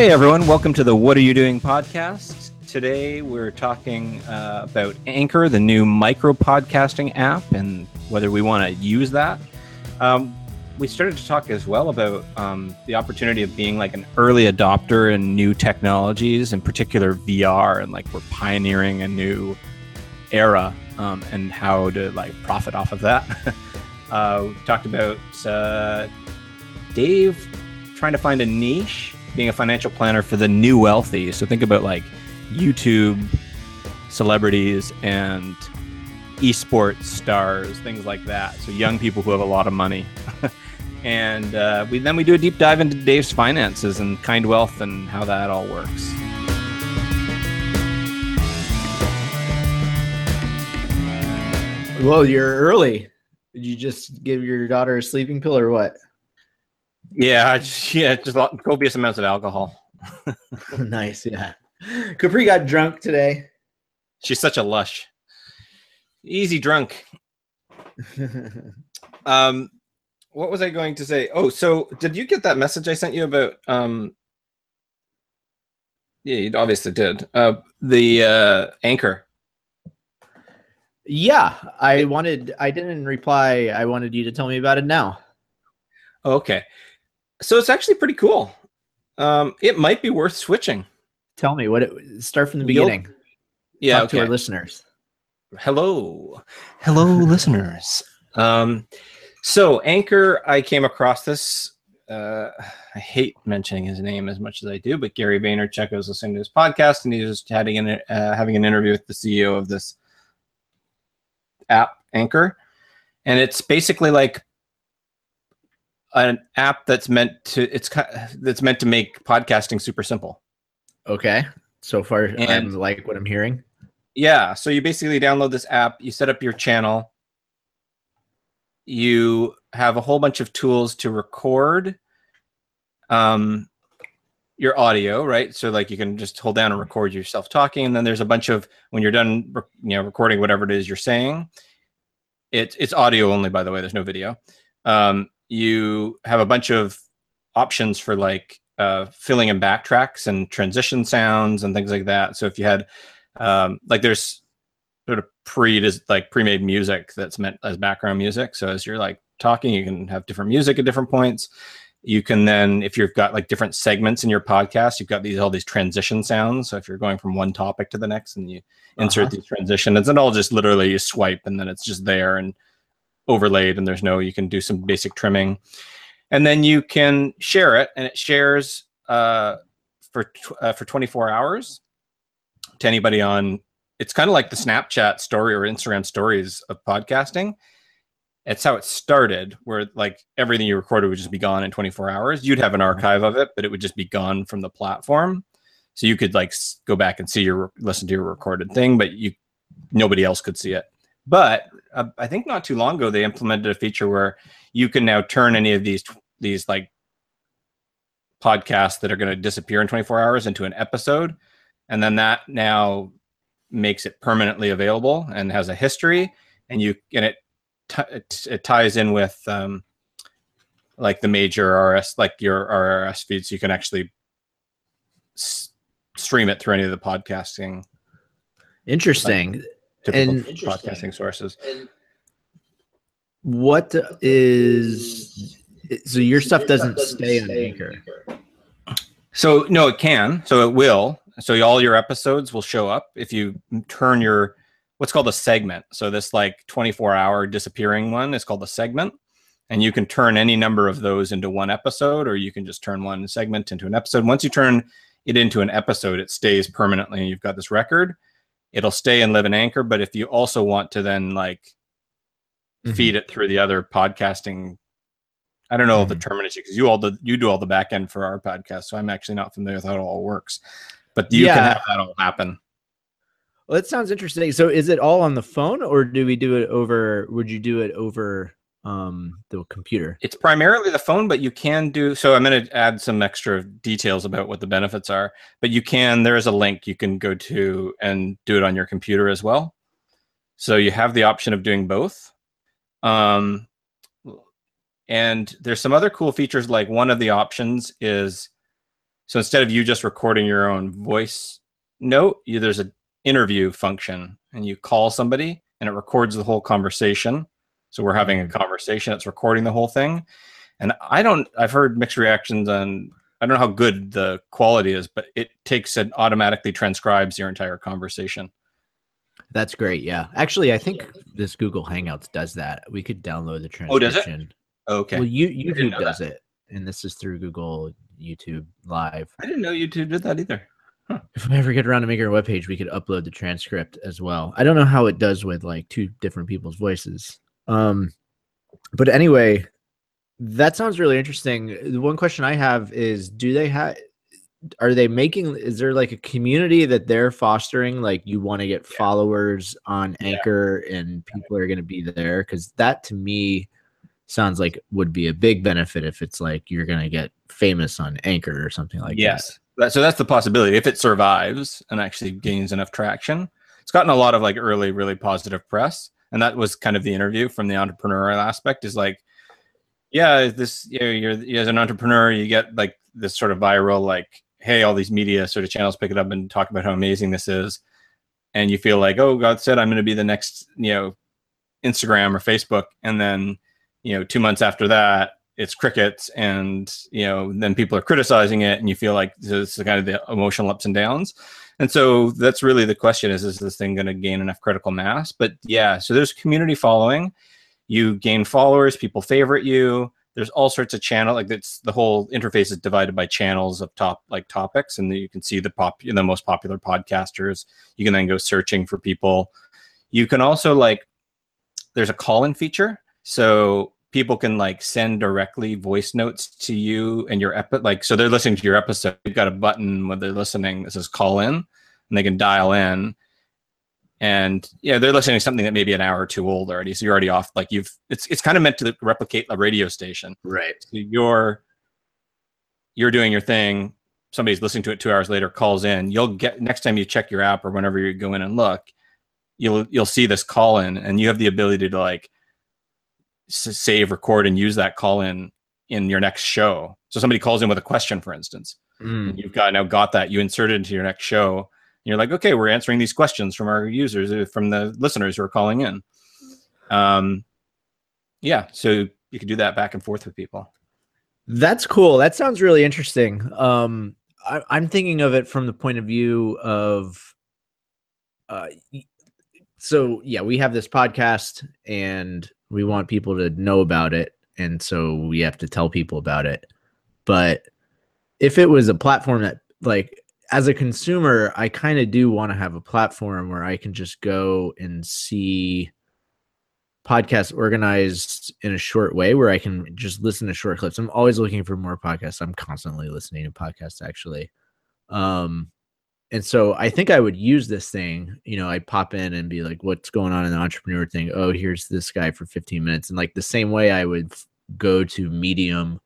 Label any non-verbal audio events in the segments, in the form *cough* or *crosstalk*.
Hey everyone, welcome to the What Are You Doing podcast. Today we're talking uh, about Anchor, the new micro podcasting app, and whether we want to use that. Um, we started to talk as well about um, the opportunity of being like an early adopter in new technologies, in particular VR, and like we're pioneering a new era um, and how to like profit off of that. *laughs* uh, we talked about uh, Dave trying to find a niche, being a financial planner for the new wealthy. So think about like YouTube celebrities and esports stars, things like that. So young people who have a lot of money. *laughs* and uh, we then we do a deep dive into Dave's finances and kind wealth and how that all works. Well, you're early. Did you just give your daughter a sleeping pill or what? *laughs* Yeah, just, yeah, just copious amounts of alcohol. *laughs* nice, yeah. Capri got drunk today. She's such a lush. Easy drunk. *laughs* um, what was I going to say? Oh, so did you get that message I sent you about? Um, yeah, you obviously did. Uh, the uh, anchor. Yeah, I wanted. I didn't reply. I wanted you to tell me about it now. Okay, so it's actually pretty cool. Um, it might be worth switching. Tell me what it. Start from the beginning. You'll, yeah, Talk okay. to our listeners. Hello, hello, *laughs* listeners. Um, so Anchor, I came across this. Uh, I hate mentioning his name as much as I do, but Gary Vaynerchuk was listening to his podcast, and he was having an uh, having an interview with the CEO of this app, Anchor, and it's basically like an app that's meant to it's that's meant to make podcasting super simple. Okay, so far and, I'm like what I'm hearing. Yeah, so you basically download this app, you set up your channel, you have a whole bunch of tools to record um, your audio, right? So like you can just hold down and record yourself talking, and then there's a bunch of when you're done, you know, recording whatever it is you're saying. It's it's audio only, by the way. There's no video. Um, you have a bunch of options for like uh, filling in backtracks and transition sounds and things like that. So if you had um, like there's sort of pre like pre-made music that's meant as background music. So as you're like talking, you can have different music at different points. You can then, if you've got like different segments in your podcast, you've got these all these transition sounds. So if you're going from one topic to the next, and you insert uh-huh. these transitions, and all just literally you swipe, and then it's just there and overlaid, and there's no. You can do some basic trimming, and then you can share it, and it shares uh, for uh, for 24 hours to anybody on it's kind of like the Snapchat story or Instagram stories of podcasting. It's how it started, where like everything you recorded would just be gone in 24 hours. You'd have an archive of it, but it would just be gone from the platform. So you could like go back and see your listen to your recorded thing, but you nobody else could see it. But uh, I think not too long ago they implemented a feature where you can now turn any of these these like podcasts that are going to disappear in 24 hours into an episode. And then that now makes it permanently available and has a history. And you and it t- it, it, ties in with um, like the major RS like your RSS feed so you can actually s- stream it through any of the podcasting. Interesting. like, and podcasting sources what is so your stuff doesn't stay on anchor so no it can so it will so all your episodes will show up if you turn your what's called a segment. So this like 24 hour disappearing one is called a segment. And you can turn any number of those into one episode, or you can just turn one segment into an episode. Once you turn it into an episode, it stays permanently and you've got this record. It'll stay and live in Anchor. But if you also want to then like mm-hmm. feed it through the other podcasting I don't know mm-hmm. the terminology because you all the you do all the back end for our podcast, so I'm actually not familiar with how it all works but you yeah. can have that all happen. Well, that sounds interesting. So, is it all on the phone, or do we do it over? Would you do it over um, the computer? It's primarily the phone, but you can do. So, I'm going to add some extra details about what the benefits are. But you can. There is a link you can go to and do it on your computer as well. So you have the option of doing both. Um, and there's some other cool features. Like one of the options is So instead of you just recording your own voice note, you, there's an interview function, and you call somebody, and it records the whole conversation. So we're having a mm-hmm. conversation; it's recording the whole thing. And I don't. I've heard mixed reactions on. I don't know how good the quality is, but it takes and automatically transcribes your entire conversation. That's great. Yeah. Actually, I think this Google Hangouts does that. We could download the transcription. Oh, does it? Okay. Well, you YouTube know does it, and this is through Google YouTube Live. I didn't know YouTube did that either. If we ever get around to making a webpage, we could upload the transcript as well. I don't know how it does with like two different people's voices. Um, but anyway, that sounds really interesting. The one question I have is, do they have? Are they making? Is there like a community that they're fostering? Like you want to get Yeah. followers on Yeah. Anchor, and people are going to be there because that to me sounds like would be a big benefit if it's like you're going to get famous on Anchor or something like that. yes. That, so that's the possibility if it survives and actually gains enough traction. It's gotten a lot of like early, really positive press, and that was kind of the interview from the entrepreneurial aspect. Is like, yeah, this you know, you're, as an entrepreneur, you get like this sort of viral like, hey, all these media sort of channels pick it up and talk about how amazing this is, and you feel like, oh, God said I'm going to be the next, you know, Instagram or Facebook, and then you know, two months after that, it's crickets, and you know, then people are criticizing it, and you feel like it's kind of the emotional ups and downs. And so that's really the question: is is this thing going to gain enough critical mass? But yeah, so there's community following. You gain followers, people favorite you. There's all sorts of channel like it's the whole interface is divided by channels of top like topics, and you can see the pop the most popular podcasters. You can then go searching for people. You can also like there's a call-in feature, so people can like send directly voice notes to you and your epi- like so they're listening to your episode. You've got a button when they're listening that says call in, and they can dial in. And yeah, they're listening to something that may be an hour or two old already. So you're already off. Like you've it's it's kind of meant to replicate a radio station. Right. So you're you're doing your thing. Somebody's listening to it two hours later, calls in. You'll get next time you check your app or whenever you go in and look, you'll you'll see this call in, and you have the ability to like save, record, and use that call in in your next show. So somebody calls in with a question, for instance, Mm. and you've got now got that you insert it into your next show. And you're like, okay, we're answering these questions from our users, uh, from the listeners who are calling in. Um, yeah, so you could do that back and forth with people. That's cool. That sounds really interesting. Um, I, I'm thinking of it from the point of view of, uh, so yeah, we have this podcast and we want people to know about it, and so we have to tell people about it. But if it was a platform that, like, as a consumer, I kind of do want to have a platform where I can just go and see podcasts organized in a short way where I can just listen to short clips. I'm always looking for more podcasts. I'm constantly listening to podcasts actually. Um and so I think I would use this thing, you know, I'd pop in and be like, what's going on in the entrepreneur thing? Oh, here's this guy for 15 minutes. And like the same way I would f- go to Medium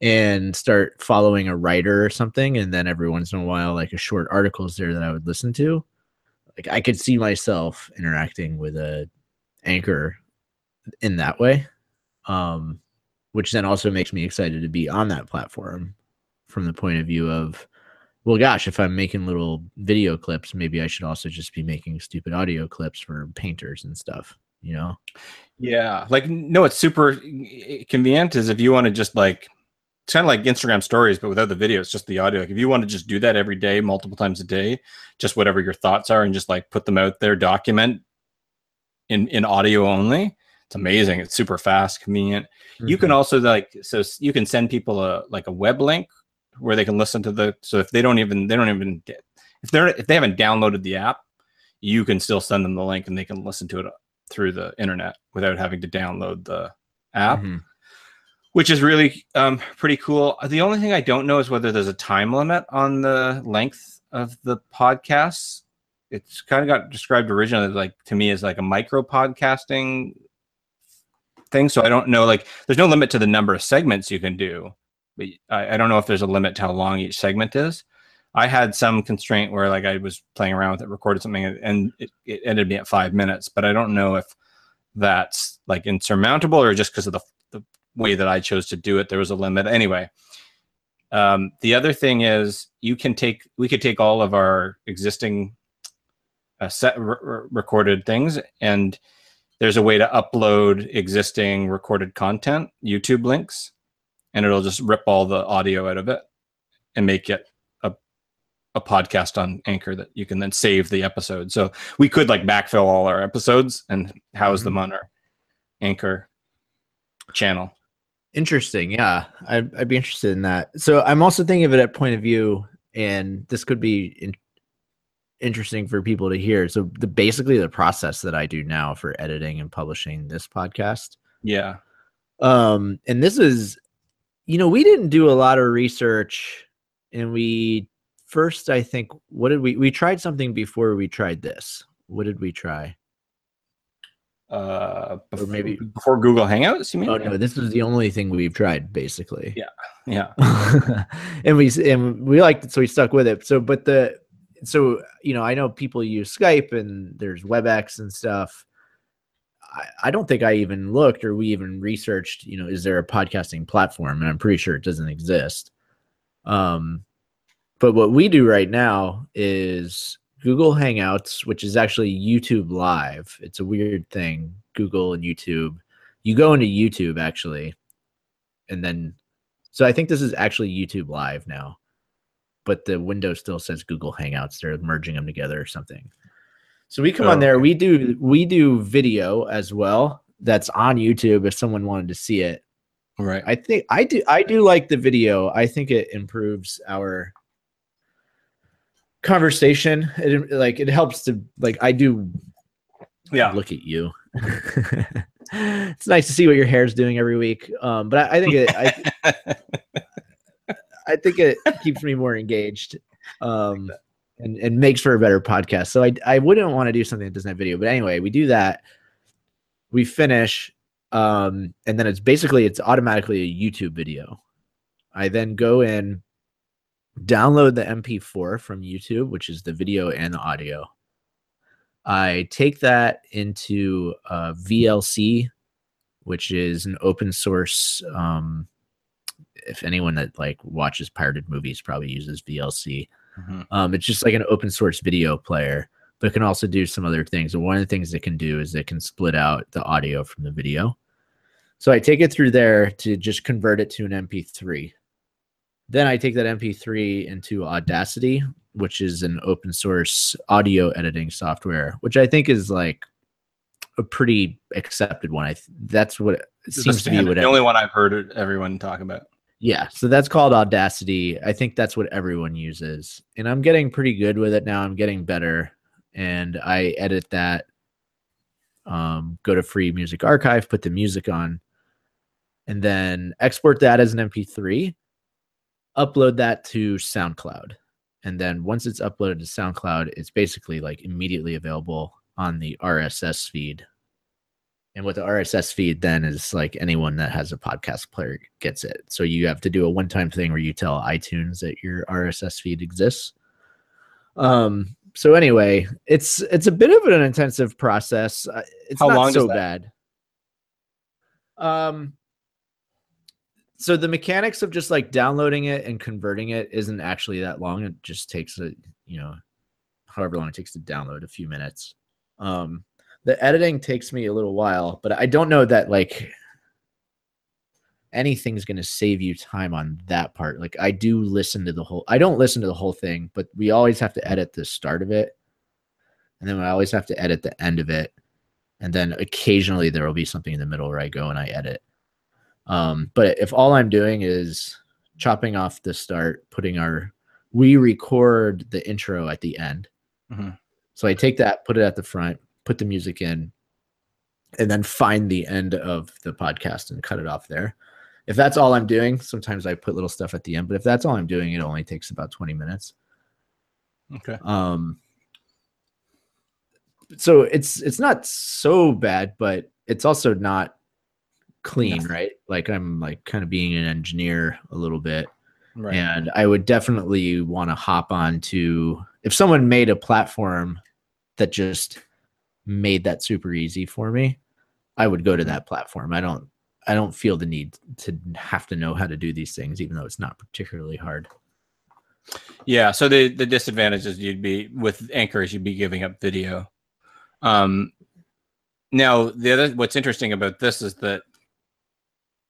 and start following a writer or something. And then every once in a while, like a short article is there that I would listen to. Like I could see myself interacting with a anchor in that way um which then also makes me excited to be on that platform from the point of view of well gosh if i'm making little video clips maybe i should also just be making stupid audio clips for painters and stuff you know Yeah, like no, it's super convenient. Is if you want to just like it's kind of like Instagram stories, but without the video, it's just the audio. Like if you want to just do that every day, multiple times a day, just whatever your thoughts are, and just like put them out there, document in in audio only. It's amazing. It's super fast, convenient. You can mm-hmm. also like so you can send people a like a web link where they can listen to the. So if they don't even they don't even get if they're if they haven't downloaded the app, you can still send them the link and they can listen to it through the internet without having to download the app, Mhm. which is really um, pretty cool. The only thing I don't know is whether there's a time limit on the length of the podcasts. It's kind of got described originally like to me as like a micro podcasting thing. So I don't know, like there's no limit to the number of segments you can do, but I, I don't know if there's a limit to how long each segment is. I had some constraint where like I was playing around with it, recorded something, and it, it ended me at five minutes. But I don't know if that's like insurmountable or just because of the the way that I chose to do it, there was a limit. Anyway, Um, the other thing is you can take we could take all of our existing uh, set re- recorded things and there's a way to upload existing recorded content youtube links and it'll just rip all the audio out of it and make it a, a podcast on anchor that you can then save the episode so we could like backfill all our episodes and house them on our anchor channel Interesting. Yeah, I'd, I'd be interested in that. So I'm also thinking of it at point of view, and this could be in, interesting for people to hear. So the basically the process that I do now for editing and publishing this podcast. yeah Um, and this is, you know, we didn't do a lot of research, and we first, I think, what did we we tried something before we tried this. What did we try? uh Or maybe- before google hangouts you mean Oh no, this was the only thing we've tried, basically. Yeah. yeah *laughs* and we and we liked it, so we stuck with it. So, but the so you know, I know people use Skype and there's WebEx and stuff. I, don't think I even looked or we even researched. You know, is there a podcasting platform? And I'm pretty sure it doesn't exist. Um, but what we do right now is Google Hangouts, which is actually YouTube Live. It's a weird thing. Google and YouTube. You go into YouTube actually, and then so I think this is actually YouTube Live now, but the window still says Google Hangouts. They're merging them together or something. So we come Oh, on there. We do we do video as well. That's on YouTube if someone wanted to see it. right I think I do I do like the video. I think it improves our conversation. It like it helps to like I do yeah look at you. *laughs* it's nice to see what your hair's doing every week. Um, but I, I think it I, *laughs* I think it keeps me more engaged. Um, and, and makes for a better podcast. So I I wouldn't want to do something that doesn't have video. But anyway, we do that. We finish, um, and then it's basically it's automatically a YouTube video. I then go in, download the MP4 from YouTube, which is the video and the audio. I take that into uh, VLC, which is an open source. Um, if anyone that like watches pirated movies probably uses VLC. Mhm. Um, it's just like an open source video player, but it can also do some other things. And one of the things it can do is it can split out the audio from the video. So I take it through there to just convert it to an MP3. Then I take that MP3 into Audacity, which is an open source audio editing software, which I think is like a pretty accepted one. I th- that's what it seems to be. What the only one I've heard everyone talk about. Yeah, so that's called Audacity. I think that's what everyone uses. And I'm getting pretty good with it now. I'm getting better. And I edit that. Um, go to free music archive, put the music on, and then export that as an MP3, upload that to SoundCloud. And then once it's uploaded to SoundCloud, it's basically like immediately available on the RSS feed. And with the RSS feed then is like anyone that has a podcast player gets it. So you have to do a one time thing where you tell iTunes that your RSS feed exists. Um, so anyway, it's it's a bit of an intensive process. Uh, It's How not so bad. Um so the mechanics of just like downloading it and converting it isn't actually that long. It just takes a, you know, however long it takes to download a few minutes. Um the editing takes me a little while, but I don't know that like anything's going to save you time on that part. Like I do listen to the whole I don't listen to the whole thing, but we always have to edit the start of it. And then I always have to edit the end of it. And then occasionally there will be something in the middle where I go and I edit. Um, but if all I'm doing is chopping off the start, putting our we record the intro at the end. Mhm. So I take that, put it at the front, put the music in, and then find the end of the podcast and cut it off there. If that's all I'm doing, sometimes I put little stuff at the end, but if that's all I'm doing, it only takes about 20 minutes. Okay. Um so it's it's not so bad, but it's also not clean, Nothing. right? Like I'm like kind of being an engineer a little bit. Right. And I would definitely want to hop on to if someone made a platform that just made that super easy for me, I would go to that platform. I don't I don't feel the need to have to know how to do these things, even though it's not particularly hard. Yeah. So the the disadvantage is you'd be with anchors, you'd be giving up video. Um, now the other what's interesting about this is that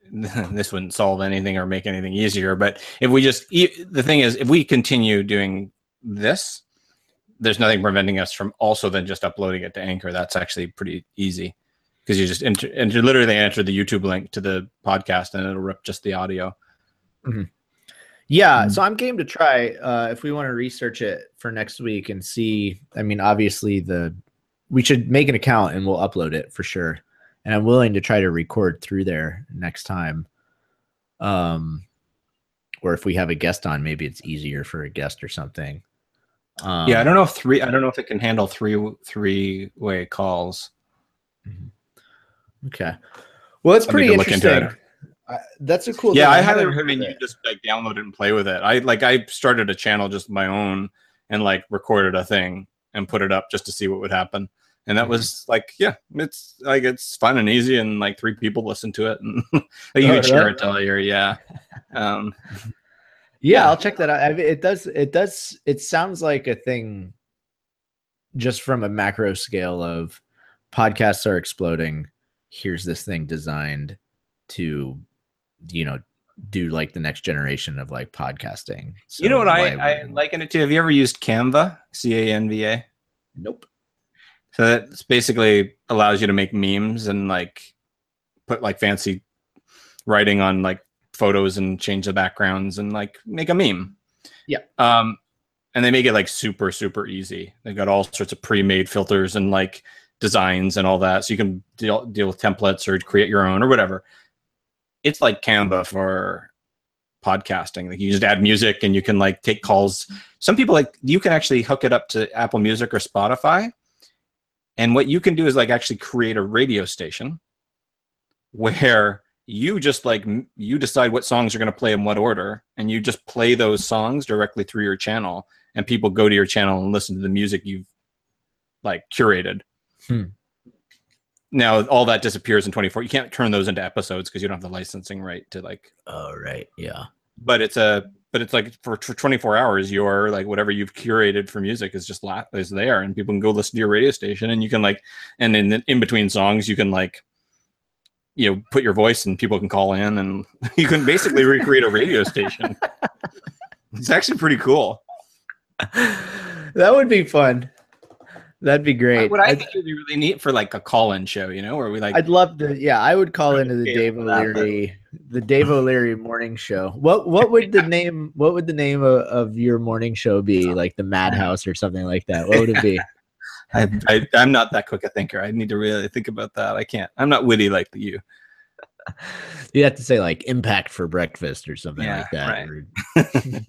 *laughs* this wouldn't solve anything or make anything easier. But if we just the thing is, if we continue doing this, there's nothing preventing us from also then just uploading it to Anchor. That's actually pretty easy because you just enter, and you literally enter the YouTube link to the podcast and it'll rip just the audio. Yeah, Mm. so I'm game to try uh, if we want to research it for next week and see. I mean, obviously the we should make an account and we'll upload it for sure. And I'm willing to try to record through there next time. Um, or if we have a guest on, maybe it's easier for a guest or something. Um, yeah, I don't know if three. I don't know if it can handle three three way calls. Okay. Well, it's I need pretty to look into interesting. I, that's a cool. yeah. I haven't highly recommend you just like download it and play with it. I like I started a channel just my own and like recorded a thing and put it up just to see what would happen. And that Mhm. was like, yeah, it's like it's fun and easy, and like three people listen to it, and *laughs* like you Oh, can share it to your yeah. Um, Yeah. I'll check that out. I mean, it does. It does. It sounds like a thing. Just from a macro scale of podcasts are exploding. Here's this thing designed to, you know, do like the next generation of like podcasting. you know what I I liken it to? Have you ever used Canva? C A N V A. Nope. So that's basically allows you to make memes and like put like fancy writing on like photos and change the backgrounds and like make a meme. Yeah. Um, and they make it like super super easy. They've got all sorts of pre-made filters and like designs and all that, so you can deal deal with templates or create your own or whatever. It's like Canva for podcasting. Like you just add music and you can like take calls. Some people like you can actually hook it up to Apple Music or Spotify. And what you can do is like actually create a radio station where you just like you decide what songs are going to play in what order and you just play those songs directly through your channel and people go to your channel and listen to the music you've like curated. Hmm. Now all that disappears in 24. You can't turn those into episodes because you don't have the licensing right to like Oh right. Yeah. but it's a but it's like for, for 24 hours your like whatever you've curated for music is just la- is there and people can go listen to your radio station and you can like and in in between songs you can like you know put your voice and people can call in and *laughs* you can basically recreate a radio station it's actually pretty cool that would be fun. That'd be great. what i I'd- think would be really neat for like a call-in show you know where we like I'd love to. Yeah, I would call into the Dave for that, but- O'Leary, the Dave O'Leary morning show. What what would the name? What would the name of, of your morning show be? Like the Madhouse or something like that? What would it be? *laughs* I, *laughs* I i'm not that quick a thinker i need to really think about that i can't i'm not witty like you *laughs* You have to say like Impact for breakfast or something Yeah, like that. right.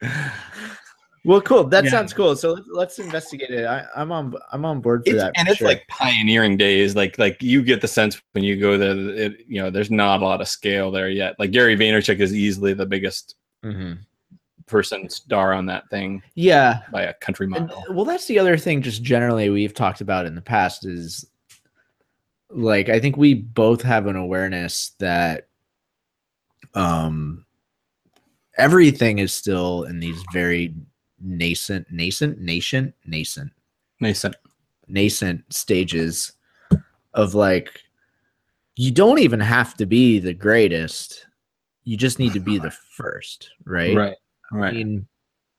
*laughs* well, cool. That Yeah. sounds cool. So let's, let's investigate it. I, I'm on. I'm on board for it's, that. and for it's sure. like pioneering days like like you get the sense when you go there it, you know there's not a lot of scale there yet like gary vaynerchuk is easily the biggest Mhm. Person star on that thing yeah. by a country And, well, that's the other thing. Just generally, we've talked about in the past is like I think we both have an awareness that um everything is still in these very nascent, nascent, nascent, nascent, nascent nascent stages of like you don't even have to be the greatest. You just need to be the first, right? right I mean,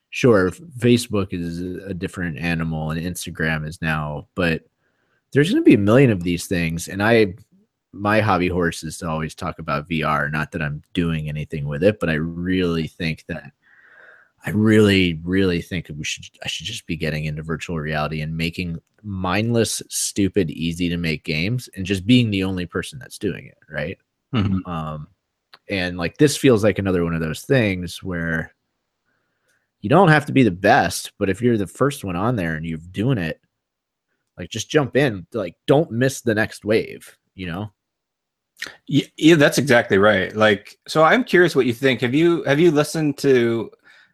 sure, Facebook is a different animal and Instagram is now, but there's going to be a million of these things. And I, my hobby horse is to always talk about VR. Not that I'm doing anything with it, but I really think that I really, really think we should, I should just be getting into virtual reality and making mindless, stupid, easy to make games and just being the only person that's doing it. Right Mhm. um and like this feels like another one of those things where you don't have to be the best but if you're the first one on there and you're doing it like just jump in like don't miss the next wave you know yeah, yeah that's exactly right like so i'm curious what you think have you have you listened to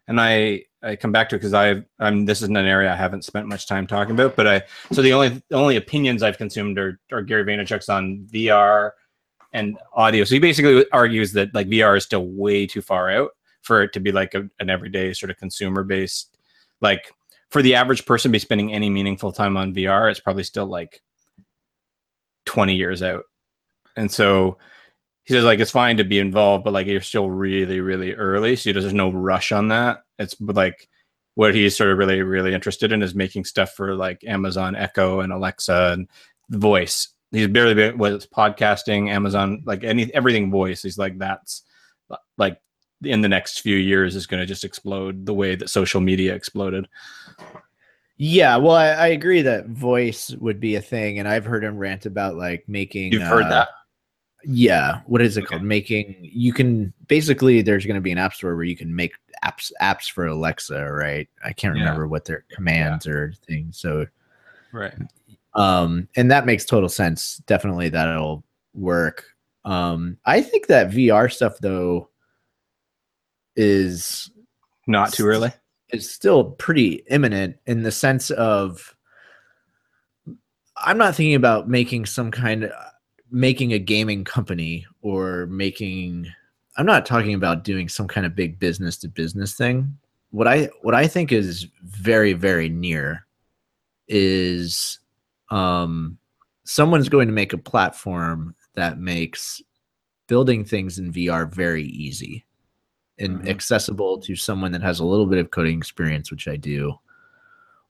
and i i come back to it because i've i'm this is an area i haven't spent much time talking about but i so the only the only opinions i've consumed are, are gary vaynerchuk's on vr and audio. So he basically argues that like VR is still way too far out for it to be like a, an everyday sort of consumer based. Like for the average person to be spending any meaningful time on VR, it's probably still like twenty years out. And so he says like it's fine to be involved, but like you're still really really early, so there's no rush on that. It's like what he's sort of really really interested in is making stuff for like Amazon Echo and Alexa and voice. He's barely been with podcasting, Amazon, like any everything voice. He's like that's like in the next few years is going to just explode the way that social media exploded. Yeah, well, I, I, agree that voice would be a thing, and I've heard him rant about like making. You've uh, heard that? Yeah. What is it okay. called? Making. You can basically. There's going to be an app store where you can make apps apps for Alexa, right? I can't remember yeah. what their commands yeah. or things. So, right. Um, and that makes total sense. Definitely, that'll work. Um, I think that VR stuff though is not too early. Is still pretty imminent in the sense of I'm not thinking about making some kind of making a gaming company or making I'm not talking about doing some kind of big business to business thing. What I what I think is very very near is um someone's going to make a platform that makes building things in VR very easy and mm-hmm. accessible to someone that has a little bit of coding experience, which I do.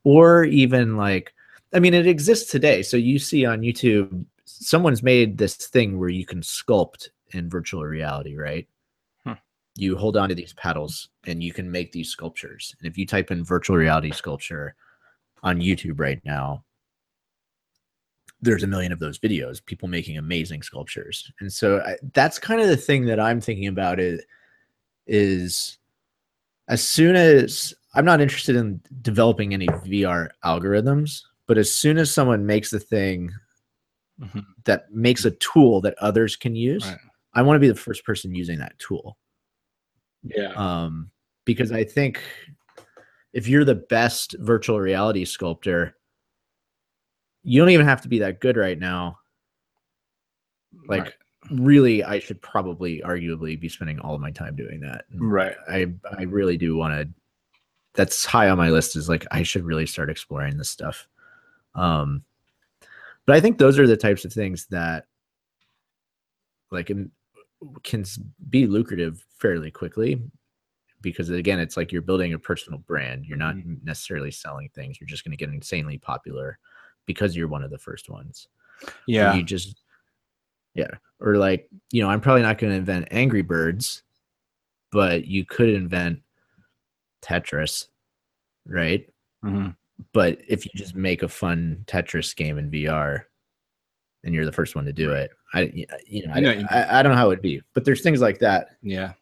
Or even like I mean it exists today. So you see on YouTube someone's made this thing where you can sculpt in virtual reality, right? you hold on to these paddles and you can make these sculptures. And if you type in virtual reality sculpture on YouTube right now, there's a million of those videos, people making amazing sculptures. And so I, that's kind of the thing that I'm thinking about it is as soon as I'm not interested in developing any VR algorithms, but as soon as someone makes a thing mm-hmm. that makes a tool that others can use, right. I want to be the first person using that tool. Yeah. Um, because I think if you're the best virtual reality sculptor, you don't even have to be that good right now. Like, right. Really, I should probably, arguably, be spending all of my time doing that. And right. I I really do want to. That's high on my list. Is like I should really start exploring this stuff. Um, but I think those are the types of things that, like, can be lucrative fairly quickly because again it's like you're building a personal brand you're not mm-hmm. necessarily selling things you're just going to get insanely popular because you're one of the first ones yeah you just yeah or like you know i'm probably not going to invent angry birds but you could invent tetris right mm-hmm. but if you just make a fun tetris game in vr and you're the first one to do it. I, you know, I, know, I, I, don't know how it'd be, but there's things like that. Yeah.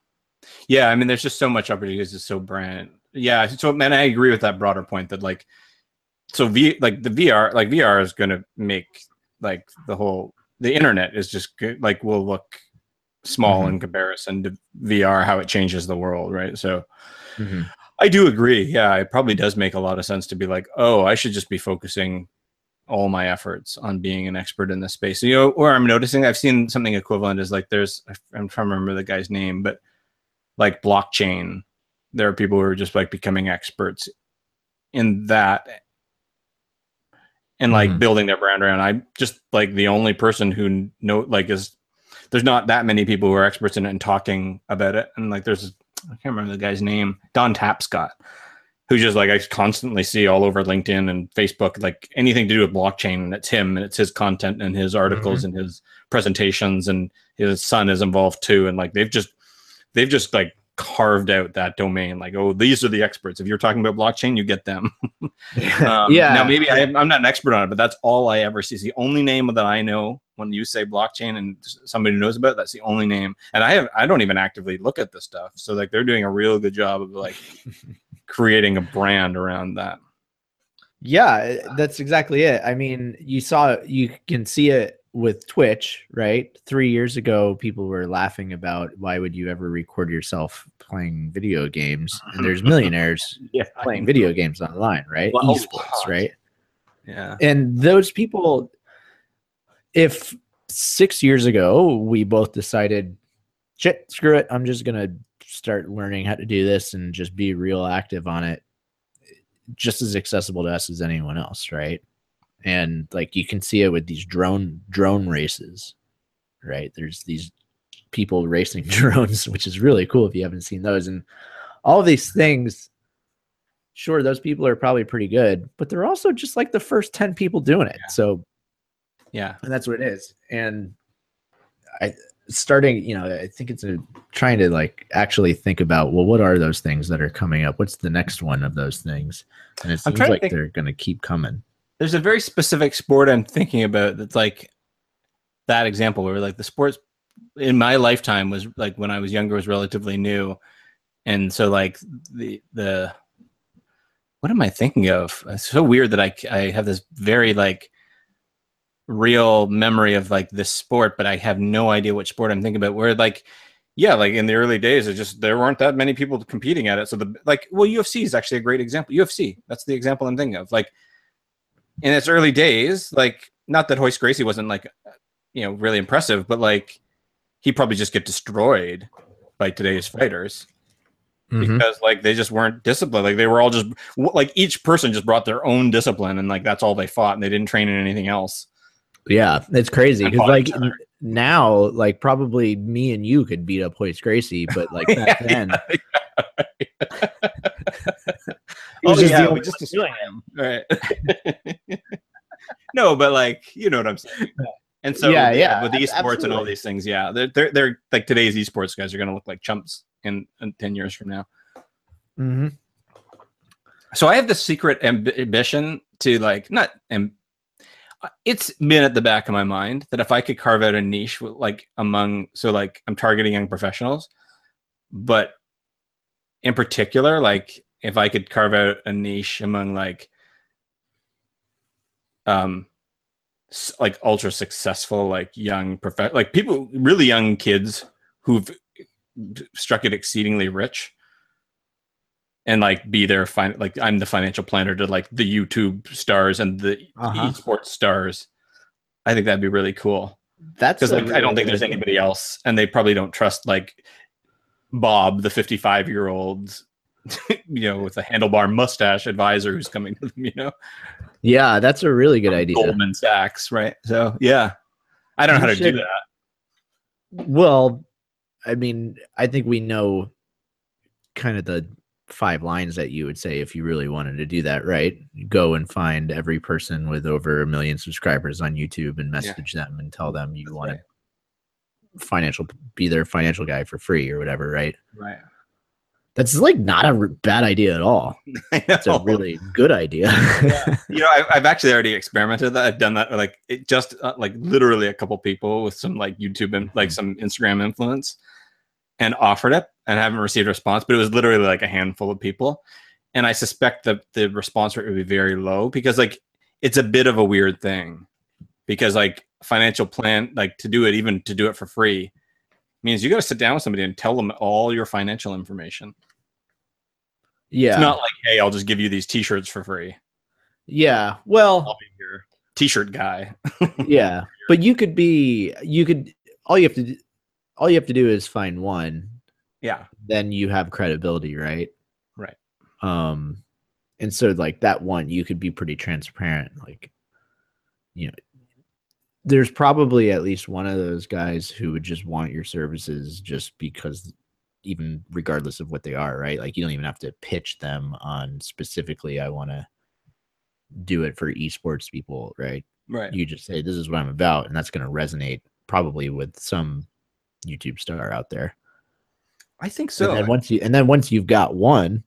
Yeah. I mean, there's just so much opportunities. It's so brand. Yeah. So, man, I agree with that broader point that like, so V, like the VR, like VR is going to make like the whole, the internet is just good. Like will look small mm-hmm. in comparison to VR, how it changes the world. Right. So, mm-hmm. I do agree. Yeah. It probably does make a lot of sense to be like, oh, I should just be focusing all my efforts on being an expert in this space. You know, or I'm noticing I've seen something equivalent is like there's I'm trying to remember the guy's name, but like blockchain, there are people who are just like becoming experts in that and like mm-hmm. building their brand around. I'm just like the only person who know like is there's not that many people who are experts in it and talking about it. And like there's I can't remember the guy's name, Don Tapscott who just like I constantly see all over LinkedIn and Facebook, like anything to do with blockchain, and it's him and it's his content and his articles mm-hmm. and his presentations, and his son is involved too. And like they've just they've just like carved out that domain. Like, oh, these are the experts. If you're talking about blockchain, you get them. *laughs* um, yeah. Now maybe I, am not an expert on it, but that's all I ever see. It's the only name that I know when you say blockchain and somebody knows about it, that's the only name. And I have I don't even actively look at this stuff. So like they're doing a real good job of like *laughs* creating a brand around that. Yeah, that's exactly it. I mean, you saw you can see it with Twitch, right? 3 years ago people were laughing about why would you ever record yourself playing video games? And there's *laughs* millionaires yeah, playing video games online, right? Esports, right? Yeah. And those people if six years ago, we both decided, shit, screw it. I'm just gonna start learning how to do this and just be real active on it. Just as accessible to us as anyone else, right? And like you can see it with these drone drone races, right? There's these people racing *laughs* drones, which is really cool if you haven't seen those. And all of these things, sure, those people are probably pretty good, but they're also just like the first 10 people doing it. So Yeah. and that's what it is and i starting you know i think it's a trying to like actually think about well what are those things that are coming up what's the next one of those things and it seems like they're going to keep coming There's a very specific sport I'm thinking about that's like that example where like the sports in my lifetime was like when I was younger was relatively new. And so like the the what am I thinking of? It's so weird that I I have this very like real memory of like this sport, but I have no idea what sport I'm thinking about. Where like, yeah, like in the early days, it just there weren't that many people competing at it. So the like, well, UFC is actually a great example. UFC, that's the example I'm thinking of. Like in its early days, like not that Royce Gracie wasn't like, you know, really impressive, but like he probably just get destroyed by today's fighters Mhm. because like they just weren't disciplined. Like they were all just like each person just brought their own discipline and like that's all they fought and they didn't train in anything else. yeah it's crazy because like each other. n- now like probably me and you could beat up Royce Gracie but like *laughs* back Yeah, *laughs* then Oh, just yeah, we just one destroy him. Right. *laughs* no, but like you know what I'm saying. And so Yeah, yeah, with esports and all these things, yeah, they're they're, they're like today's esports guys are gonna look like chumps in, in ten years from now. Mhm. So I have this secret amb- ambition to like not and it's been at the back of my mind that if I could carve out a niche with, like among so like I'm targeting young professionals, but in particular like if I could carve out a niche among like um like ultra successful like young prof like people really young kids who've struck it exceedingly rich and like be their fin- like I'm the financial planner to like the YouTube stars and the Uh-huh. esports stars. I think that'd be really cool that's because like I don't think there's anybody else, and they probably don't trust like Bob, the 55 year old, *laughs* you know, with a handlebar mustache advisor who's coming to them, you know, yeah that's a really good idea Goldman Sachs, right? So yeah, I don't know how to should- do that. Well, I mean, I think we know kind of the five lines that you would say if you really wanted to do that, right? Go and find every person with over a million subscribers on YouTube and message them and tell them you That's want right. to financial be their financial guy for free or whatever, right? Right. That's like not a bad idea at all. *laughs* It's a really good idea. *laughs* you know, I, I've actually already experimented that. I've done that, like it just uh, like literally a couple people with some like YouTube and like some Instagram influence, and offered it, and haven't received a response. But it was literally like a handful of people, and I suspect that the response rate would be very low because like it's a bit of a weird thing, because like financial plan, like to do it, even to do it for free, means you got to sit down with somebody and tell them all your financial information. yeah. It's not like, hey, I'll just give you these T-shirts for free. yeah. Well, I'll be your T-shirt guy. *laughs* yeah but you could be you could all you have to do all you have to do is find one Yeah. then you have credibility right Right. um and so like that one you could be pretty transparent like you know there's probably at least one of those guys who would just want your services just because even regardless of what they are right like you don't even have to pitch them on specifically i want to do it for esports people right Right. you just say this is what I'm about, and that's going to resonate probably with some YouTube star out there. I think so. and then once you and then once you've got one,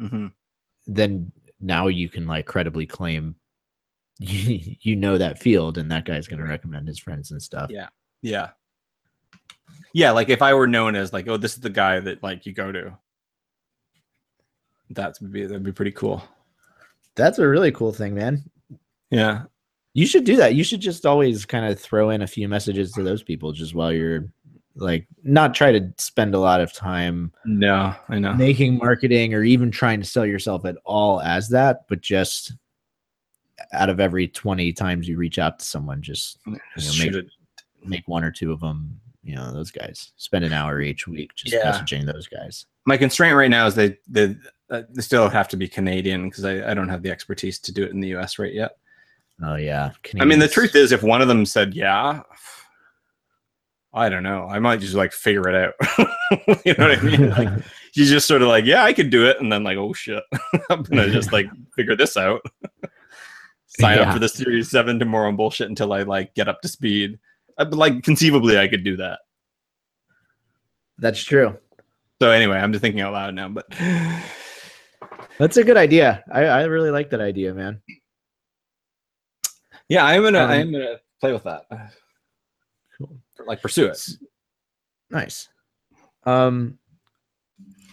Mhm. then now you can like credibly claim you, *laughs* you know that field, and that guy's going to recommend his friends and stuff. Yeah. Yeah. Yeah, like if I were known as like, oh, this is the guy that like you go to. That's would be that'd be pretty cool. That's a really cool thing, man. Yeah. You should do that. You should just always kind of throw in a few messages to those people just while you're like not try to spend a lot of time No, I know. making marketing or even trying to sell yourself at all as that, but just out of every 20 times you reach out to someone, just Just make- make one or two of them. You know, those guys spend an hour each week just Yeah. messaging those guys. My constraint right now is they they, uh, they still have to be Canadian because I, I don't have the expertise to do it in the US right yet. Oh yeah. I mean, the truth is, if one of them said yeah, I don't know. I might just like figure it out. *laughs* you know what I mean? Like, *laughs* you just sort of like, yeah, I could do it, and then like, oh shit, *laughs* I'm gonna just like figure this out. Sign Yeah. up for the Series Seven tomorrow and bullshit until I like get up to speed. But like conceivably, I could do that. That's true. So anyway, I'm just thinking out loud now. But *sighs* That's a good idea. I, I really like that idea, man. yeah, I'm gonna Um, I'm gonna play with that. Cool. Like pursue it. Nice. Um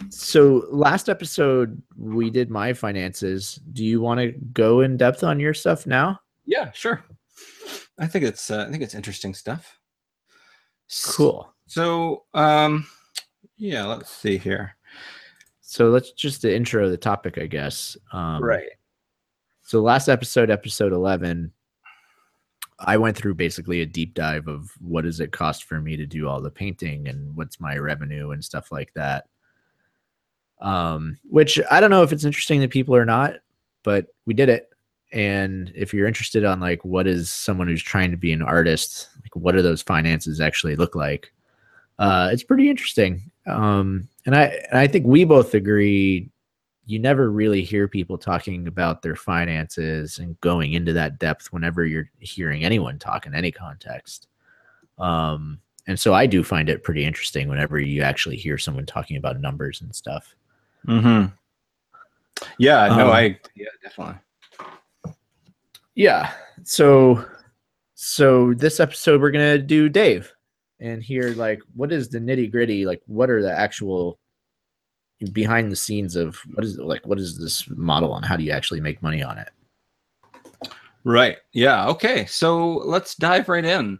so last episode we did my finances. Do you want to go in depth on your stuff now? Yeah, sure. I think it's uh, I think it's interesting stuff. Cool. So, um, yeah, let's see here. So let's just the intro the topic, I guess. Um right. So last episode, episode 11, I went through basically a deep dive of what does it cost for me to do all the painting and what's my revenue and stuff like that. Um, which I don't know if it's interesting to people or not, but we did it. And if you're interested on like what is someone who's trying to be an artist, like what do those finances actually look like? Uh, it's pretty interesting. Um, and I and I think we both agree you never really hear people talking about their finances and going into that depth whenever you're hearing anyone talk in any context. Um, and so I do find it pretty interesting whenever you actually hear someone talking about numbers and stuff. Hmm. Yeah. No. Um, I. Yeah. Definitely. Yeah. So so this episode we're gonna do Dave and hear like what is the nitty gritty, like what are the actual behind the scenes of what is like what is this model and how do you actually make money on it? Right. Yeah. Okay. So let's dive right in.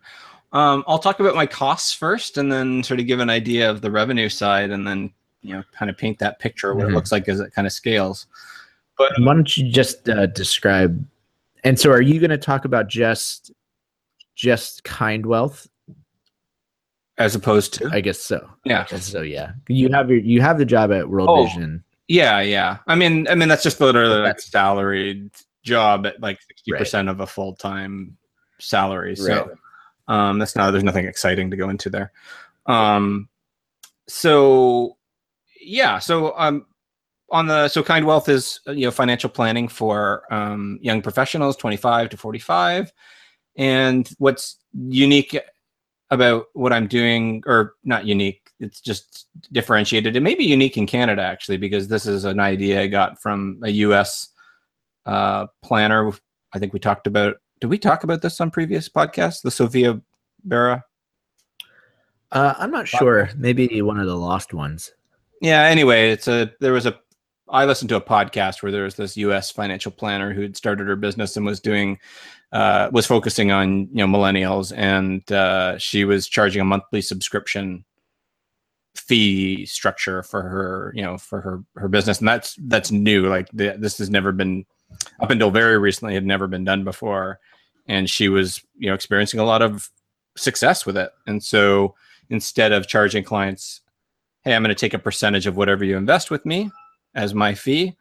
Um, I'll talk about my costs first, and then sort of give an idea of the revenue side, and then you know, kind of paint that picture of what Mhm. it looks like as it kind of scales. But Why don't you just uh, describe? And so, are you going to talk about just just kind wealth? as opposed to, I guess so. yeah, I guess so. Yeah, you have your you have the job at World Oh. Vision. Yeah, yeah. I mean, I mean that's just literally like a That's- salaried job at like sixty percent of a full time salary. So Right. um, that's not. There's nothing exciting to go into there. Um, so yeah, so um, on the so kind wealth is uh, you know financial planning for um, young professionals, twenty five to forty five, and what's unique about what I'm doing, or not unique, it's just differentiated. It may be unique in Canada actually, because this is an idea I got from a US uh, planner. I think we talked about. Did we talk about this on previous podcasts? The Sophia Bera. Uh, I'm not sure. Maybe one of the lost ones. Yeah. Anyway, it's a there was a. I listened to a podcast where there was this U.S. financial planner who had started her business and was doing uh, was focusing on you know millennials, and uh, she was charging a monthly subscription fee structure for her you know for her her business, and that's that's new. Like the, this has never been up until very recently had never been done before, and she was you know experiencing a lot of success with it, and so instead of charging clients hey, I'm going to take a percentage of whatever you invest with me as my fee.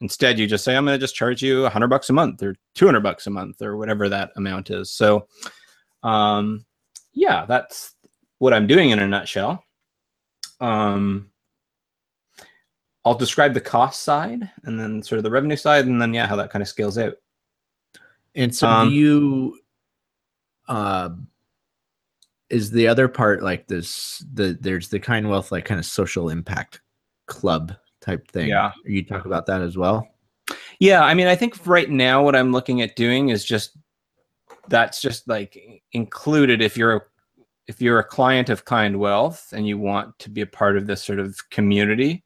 Instead, you just say, I'm going to just charge you 100 bucks a month or 200 bucks a month or whatever that amount is. So, um, yeah, that's what I'm doing in a nutshell. Um, I'll describe the cost side and then sort of the revenue side, and then, yeah, how that kind of scales out. And so, Um, do you? Uh, is the other part like this? The there's the kind wealth like kind of social impact club type thing. Yeah. you talk about that as well. Yeah, I mean, I think right now what I'm looking at doing is just that's just like included if you're a, if you're a client of Kind Wealth and you want to be a part of this sort of community,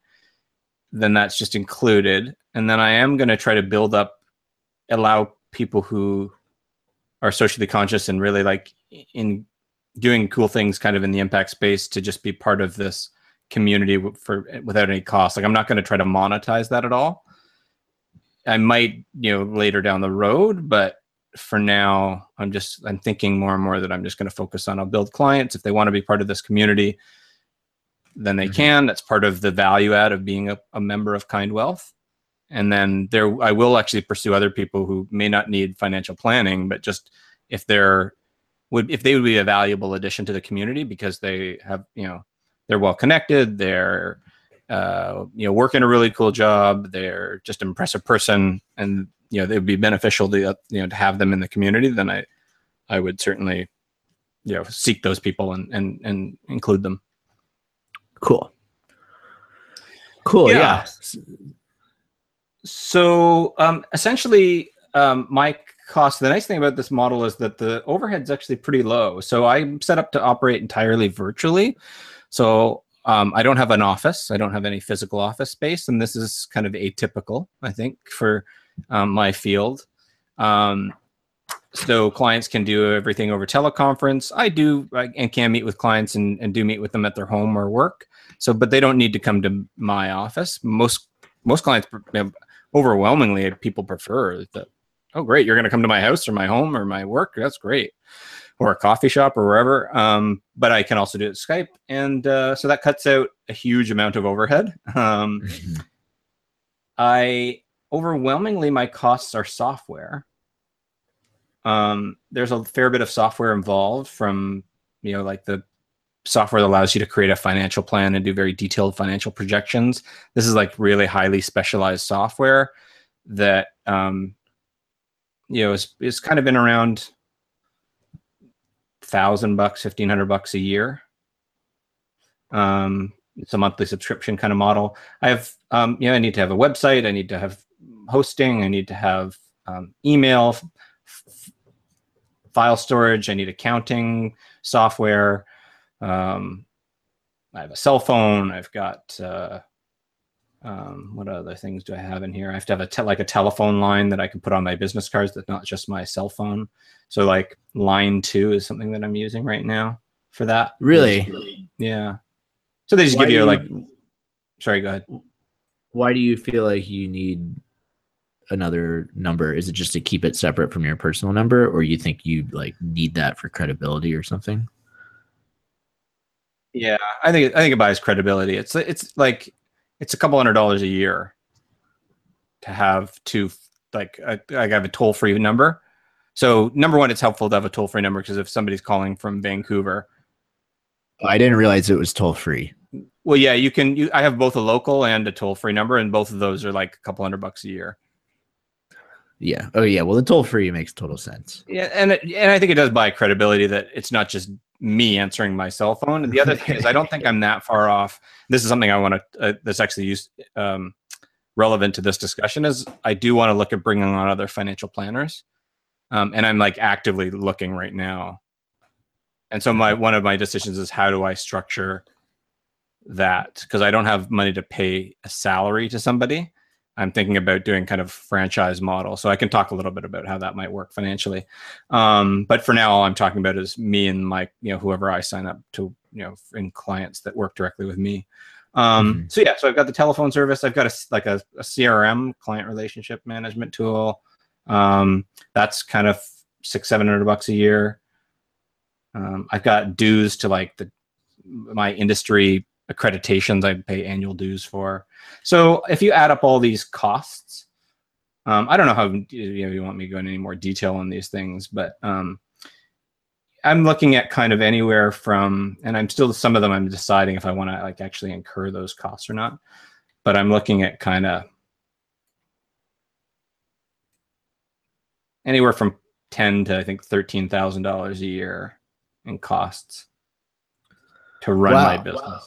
then that's just included. And then I am going to try to build up, allow people who are socially conscious and really like in doing cool things kind of in the impact space to just be part of this community for without any cost. Like I'm not going to try to monetize that at all. I might, you know, later down the road, but for now, I'm just I'm thinking more and more that I'm just going to focus on I'll build clients if they want to be part of this community, then they Mhm. can. That's part of the value add of being a, a member of Kind Wealth. And then there, I will actually pursue other people who may not need financial planning, but just if they're would if they would be a valuable addition to the community because they have you know they're well connected, they're uh, you know working a really cool job, they're just an impressive person, and you know they would be beneficial to uh, you know to have them in the community. Then I I would certainly you know seek those people and and and include them. Cool. Cool. Yeah. Yeah. So um, essentially, um, my cost. The nice thing about this model is that the overhead's actually pretty low. So I'm set up to operate entirely virtually. So um, I don't have an office. I don't have any physical office space, and this is kind of atypical, I think, for um, my field. Um, so clients can do everything over teleconference. I do I, and can meet with clients and, and do meet with them at their home or work. So, but they don't need to come to my office. Most most clients, overwhelmingly, people prefer that. Oh, great! You're going to come to my house or my home or my work. That's great, or a coffee shop or wherever. Um, but I can also do it Skype, and uh, so that cuts out a huge amount of overhead. *laughs* Um, Mhm. I overwhelmingly my costs are software. Um, there's a fair bit of software involved from you know like the software that allows you to create a financial plan and do very detailed financial projections. This is like really highly specialized software that um, you know it's, is kind of been around thousand bucks, fifteen hundred bucks a year. Um, it's a monthly subscription kind of model. I have, um, you know, I need to have a website. I need to have hosting. I need to have um, email, f- file storage. I need accounting software. Um, I have a cell phone. I've got uh, um, what other things do I have in here? I have to have a te- like a telephone line that I can put on my business cards. That's not just my cell phone. So like line two is something that I'm using right now for that. Really? Yeah. So they just Why give you do like. Sorry, go ahead. Why do you feel like you need another number? Is it just to keep it separate from your personal number, or you think you like need that for credibility or something? Yeah, I think I think it buys credibility. It's it's like it's a couple hundred dollars a year to have two like I, I have a toll free number. So number one, it's helpful to have a toll free number because if somebody's calling from Vancouver, I didn't realize it was toll free. well, yeah, you can. You, I have both a local and a toll free number, and both of those are like a couple hundred bucks a year. Yeah. Oh yeah. Well, the toll free makes total sense. Yeah, and it, and I think it does buy credibility that it's not just me answering my cell phone. And the other thing is, I don't think I'm that far off. This is something I want to uh, that's actually used um, relevant to this discussion. Is I do want to look at bringing on other financial planners, um, and I'm like actively looking right now. And so my one of my decisions is how do I structure that because I don't have money to pay a salary to somebody. I'm thinking about doing kind of franchise model. So I can talk a little bit about how that might work financially. Um, but for now, all I'm talking about is me and my, you know, whoever I sign up to, you know, in clients that work directly with me. Um, Mhm. So yeah, so I've got the telephone service. I've got a like a, a CRM, client relationship management tool. Um, that's kind of six, seven hundred bucks a year. Um, I've got dues to like the my industry accreditations. I pay annual dues for. So if you add up all these costs, um, I don't know how you, know, you want me to go into any more detail on these things, but um, I'm looking at kind of anywhere from, and I'm still some of them. I'm deciding if I want to like actually incur those costs or not. But I'm looking at kind of anywhere from ten to I think thirteen thousand dollars a year in costs to run my Wow.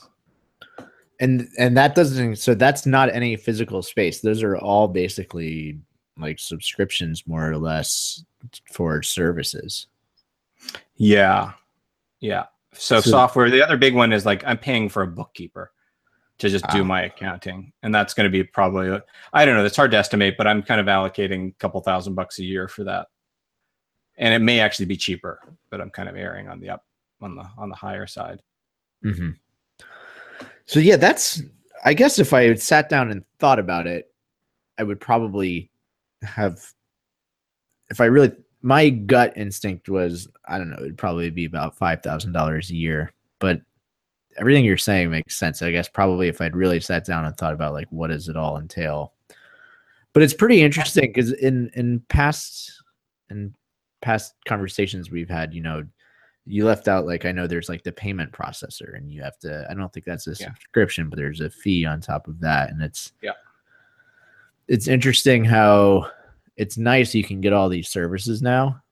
And and that doesn't. So that's not any physical space. Those are all basically like subscriptions, more or less, for services. Yeah. Yeah. So, So- software, the other big one is like I'm paying for a bookkeeper to just do Ah. my accounting. And that's going to be probably, I don't know, it's hard to estimate, but I'm kind of allocating a couple thousand bucks a year for that. And it may actually be cheaper, but I'm kind of erring on the up, on the, on the higher side. Mm-hmm. So yeah, that's. I guess if I had sat down and thought about it, I would probably have. If I really my gut instinct was I don't know, it'd probably be about five thousand dollars a year. But everything you're saying makes sense. I guess probably if I'd really sat down and thought about like what does it all entail. But it's pretty interesting because in in past in past conversations we've had, you know, you left out like I know there's like the payment processor and you have to I don't think that's a Yeah. subscription, but there's a fee on top of that. And it's Yeah. It's interesting how it's nice you can get all these services now,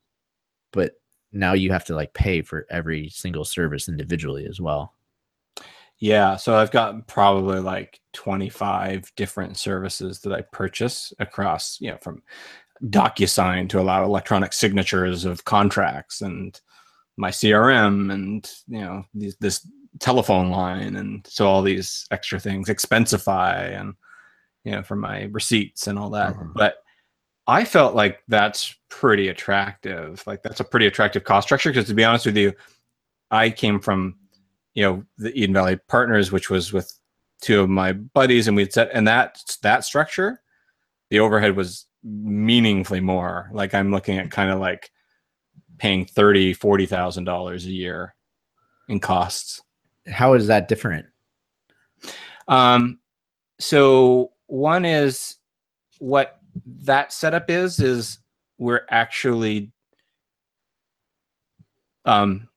but now you have to like pay for every single service individually as well. Yeah, so I've got probably like 25 different services that I purchase across, you know, from DocuSign to allow electronic signatures of contracts and my CRM and, you know, these, this telephone line. And so all these extra things, Expensify and, you know, for my receipts and all that. Mhm. But I felt like that's pretty attractive. Like that's a pretty attractive cost structure. Because to be honest with you, I came from, you know, the Eden Valley Partners, which was with two of my buddies, and we'd set and that that structure, the overhead was meaningfully more. Like I'm looking at kind of like paying thirty, forty thousand dollars a year in costs. How is that different? Um, so one is what that setup is is we're actually um,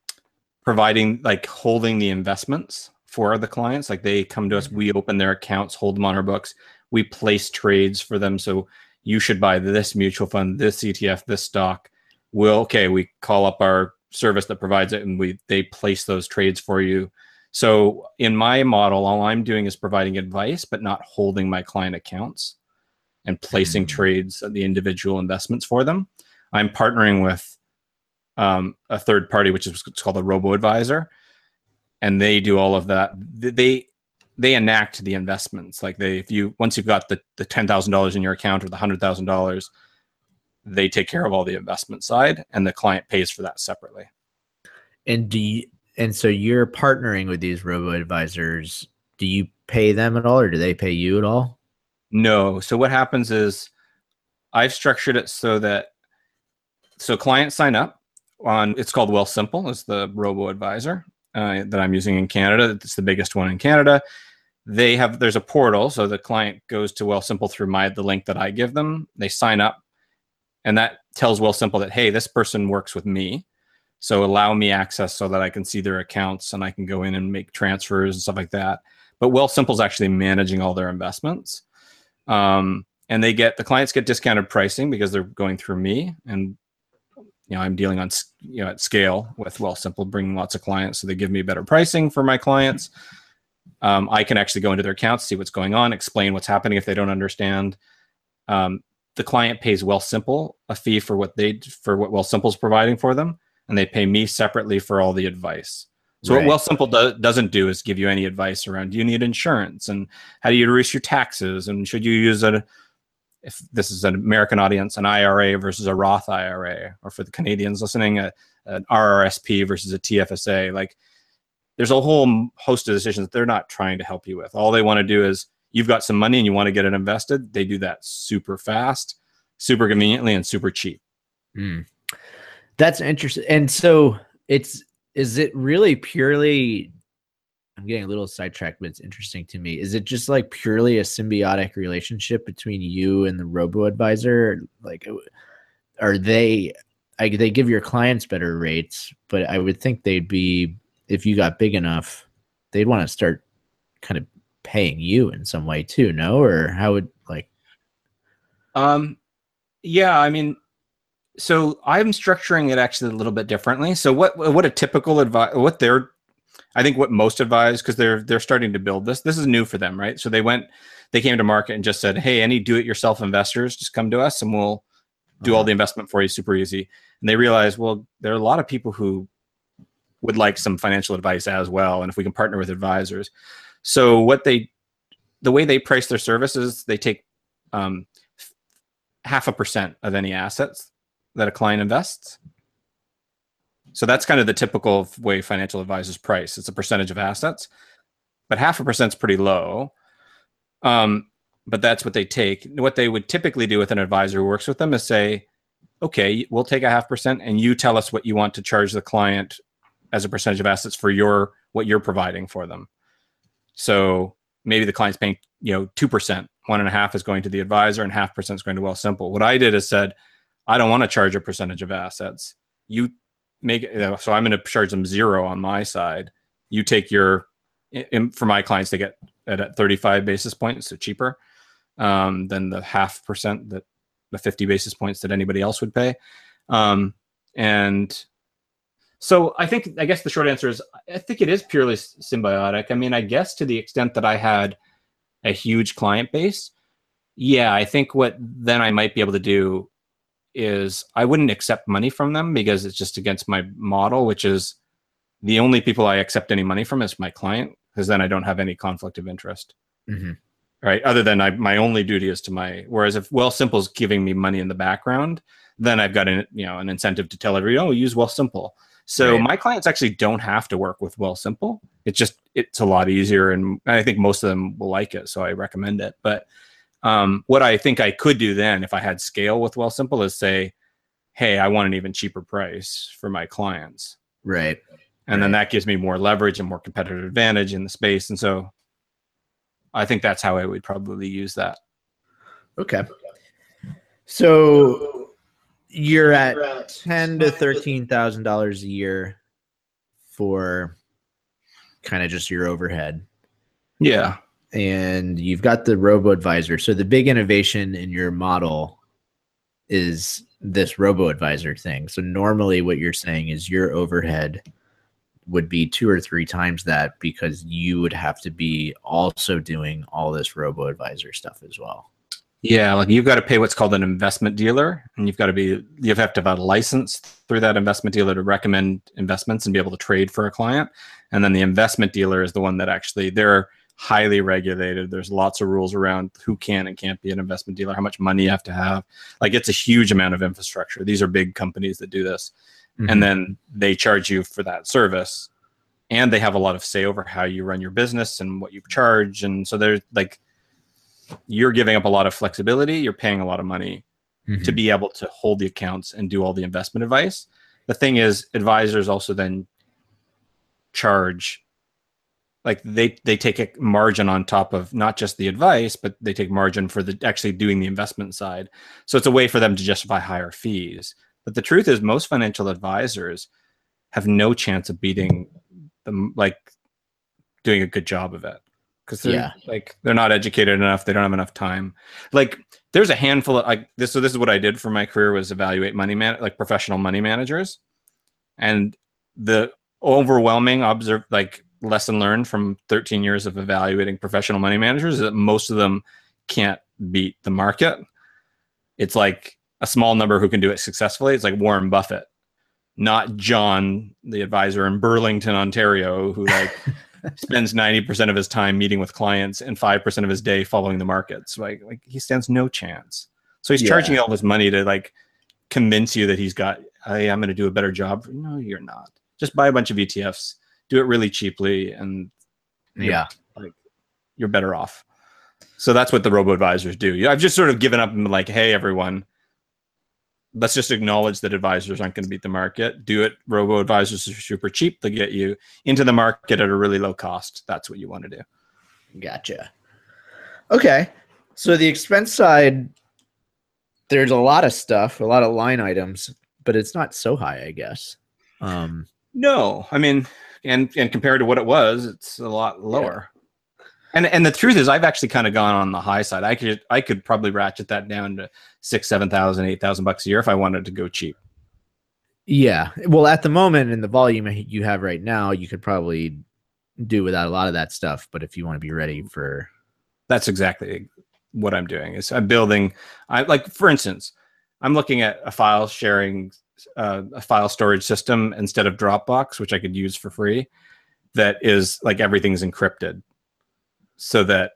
providing like holding the investments for the clients. Like they come to us, we open their accounts, hold them on our books. We place trades for them. So you should buy this mutual fund, this ETF, this stock. We'll okay. We call up our service that provides it, and we they place those trades for you. So in my model, all I'm doing is providing advice, but not holding my client accounts and placing Mm. trades of the individual investments for them. I'm partnering with um, a third party, which is it's called a robo advisor, and they do all of that. They they enact the investments. Like they, if you once you've got the the ten thousand dollars in your account or the hundred thousand dollars, they take care of all the investment side, and the client pays for that separately. And do you, and so you're partnering with these robo advisors. Do you pay them at all or do they pay you at all? No. So what happens is I've structured it so that so clients sign up on it's called Wealthsimple is the robo advisor uh, that I'm using in Canada. It's the biggest one in Canada. They have there's a portal, so the client goes to Wealthsimple through my the link that I give them. They sign up, and that tells Wealthsimple that hey, this person works with me, so allow me access so that I can see their accounts and I can go in and make transfers and stuff like that. But Wealthsimple is actually managing all their investments. Um, and they get the clients get discounted pricing because they're going through me. And you know i'm dealing on you know at scale with Wealthsimple bringing lots of clients. So they give me better pricing for my clients. Um, i can actually go into their accounts see what's going on explain what's happening if they don't understand. Um, the client pays Wealthsimple a fee for what they for what Wealthsimple is providing for them and they pay me separately for all the advice. So Right. what Wealthsimple do- doesn't do is give you any advice around do you need insurance? And how do you reduce your taxes? And should you use a if this is an american audience an ira versus a roth ira or for the canadians listening a, an rrsp versus a tfsa like there's a whole host of decisions they're not trying to help you with. All they want to do is you've got some money and you want to get it invested they do that super fast super conveniently and super cheap Mm. That's interesting. And so it's is it really purely I'm getting a little sidetracked, but it's interesting to me. Is it just like purely a symbiotic relationship between you and the robo advisor? Like are they like they give your clients better rates, but I would think they'd be if you got big enough, they'd want to start kind of paying you in some way too, no? Or how would like Um, yeah, I mean, so I'm structuring it actually a little bit differently. So what what a typical advice, what they're, I think what most advise because they're they're starting to build this. This is new for them, right? So they went, they came to market and just said, hey, any do-it-yourself investors, just come to us and we'll do all the investment for you, super easy. And they realized, well, there are a lot of people who would like some financial advice as well, and if we can partner with advisors. So what they, the way they price their services, they take um, half a percent of any assets that a client invests. So that's kind of the typical way financial advisors price. It's a percentage of assets, but half a percent is pretty low. Um, but that's what they take. What they would typically do with an advisor who works with them is say, okay, we'll take a half percent and you tell us what you want to charge the client as a percentage of assets for your what you're providing for them. So maybe the client's paying, you know, two percent, one and a half is going to the advisor, and half percent is going to Wealthsimple. What I did is said, I don't want to charge a percentage of assets. You make so I'm going to charge them zero on my side. You take your in, for my clients, they get at 35 basis points, so cheaper um, than the half percent that the 50 basis points that anybody else would pay. Um, and so I think, I guess the short answer is I think it is purely symbiotic. I mean, I guess to the extent that I had a huge client base, yeah, I think what then I might be able to do is I wouldn't accept money from them because it's just against my model, which is the only people I accept any money from is my client, because then I don't have any conflict of interest. Mm-hmm. Right. Other than I, my only duty is to my, whereas if Wealthsimple is giving me money in the background, then I've got an, you know, an incentive to tell everyone, oh, use Wealthsimple. So Right. my clients actually don't have to work with Wealthsimple. It's just, it's a lot easier. And I think most of them will like it. So I recommend it. But um, what I think I could do then if I had scale with Wealthsimple, is say, hey, I want an even cheaper price for my clients Right. and then that gives me more leverage and more competitive advantage in the space and so i think that's how i would probably use that Okay. So you're at ten to thirteen thousand dollars a year for kind of just your overhead. yeah and you've got the robo advisor. So the big innovation in your model is this robo advisor thing. So normally what you're saying is your overhead would be two or three times that because you would have to be also doing all this robo advisor stuff as well. Yeah like you've got to pay what's called an investment dealer and you've got to be you have to have a license through that investment dealer to recommend investments and be able to trade for a client. And then the investment dealer is the one that actually they're highly regulated. There's lots of rules around who can and can't be an investment dealer how much money you have to have. Like it's a huge amount of infrastructure. These are big companies that do this. Mm-hmm. and then they charge you for that service and they have a lot of say over how you run your business and what you charge. And so they're like you're giving up a lot of flexibility you're paying a lot of money Mhm. to be able to hold the accounts and do all the investment advice. The thing is advisors also then charge like they they take a margin on top of not just the advice but they take margin for the actually doing the investment side. So it's a way for them to justify higher fees. But the truth is most financial advisors have no chance of beating them like doing a good job of it because they're Yeah. like they're not educated enough they don't have enough time. Like there's a handful of like this so this is what i did for my career was evaluate money man like professional money managers. And the overwhelming observe like lesson learned from 13 years of evaluating professional money managers is that most of them can't beat the market. It's like a small number who can do it successfully. It's like warren buffett not john the advisor in burlington ontario who like *laughs* *laughs* spends 90% of his time meeting with clients and 5% of his day following the markets. Like like he stands no chance. So he's Yeah. charging all this money to like convince you that he's got hey i'm going to do a better job. No you're not. Just buy a bunch of etfs do it really cheaply and Yeah. like you're better off. So that's what the robo advisors do. Yeah, i've just sort of given up and been like hey everyone let's just acknowledge that advisors aren't going to beat the market do it robo advisors are super cheap they get you into the market at a really low cost that's what you want to do Gotcha. Okay. So the expense side, there's a lot of stuff, a lot of line items, but it's not so high, I guess. Um, No, I mean, and and compared to what it was, it's a lot lower. And and the truth is, I've actually kind of gone on the high side. I could I could probably ratchet that down to six, seven thousand, eight thousand bucks a year if I wanted to go cheap. yeah. Well, at the moment, in the volume you have right now, you could probably do without a lot of that stuff. But if you want to be ready for, That's exactly what I'm doing. Is I'm building. I like, for instance, I'm looking at a file sharing, uh, a file storage system instead of Dropbox, which I could use for free. That is like everything's encrypted, so that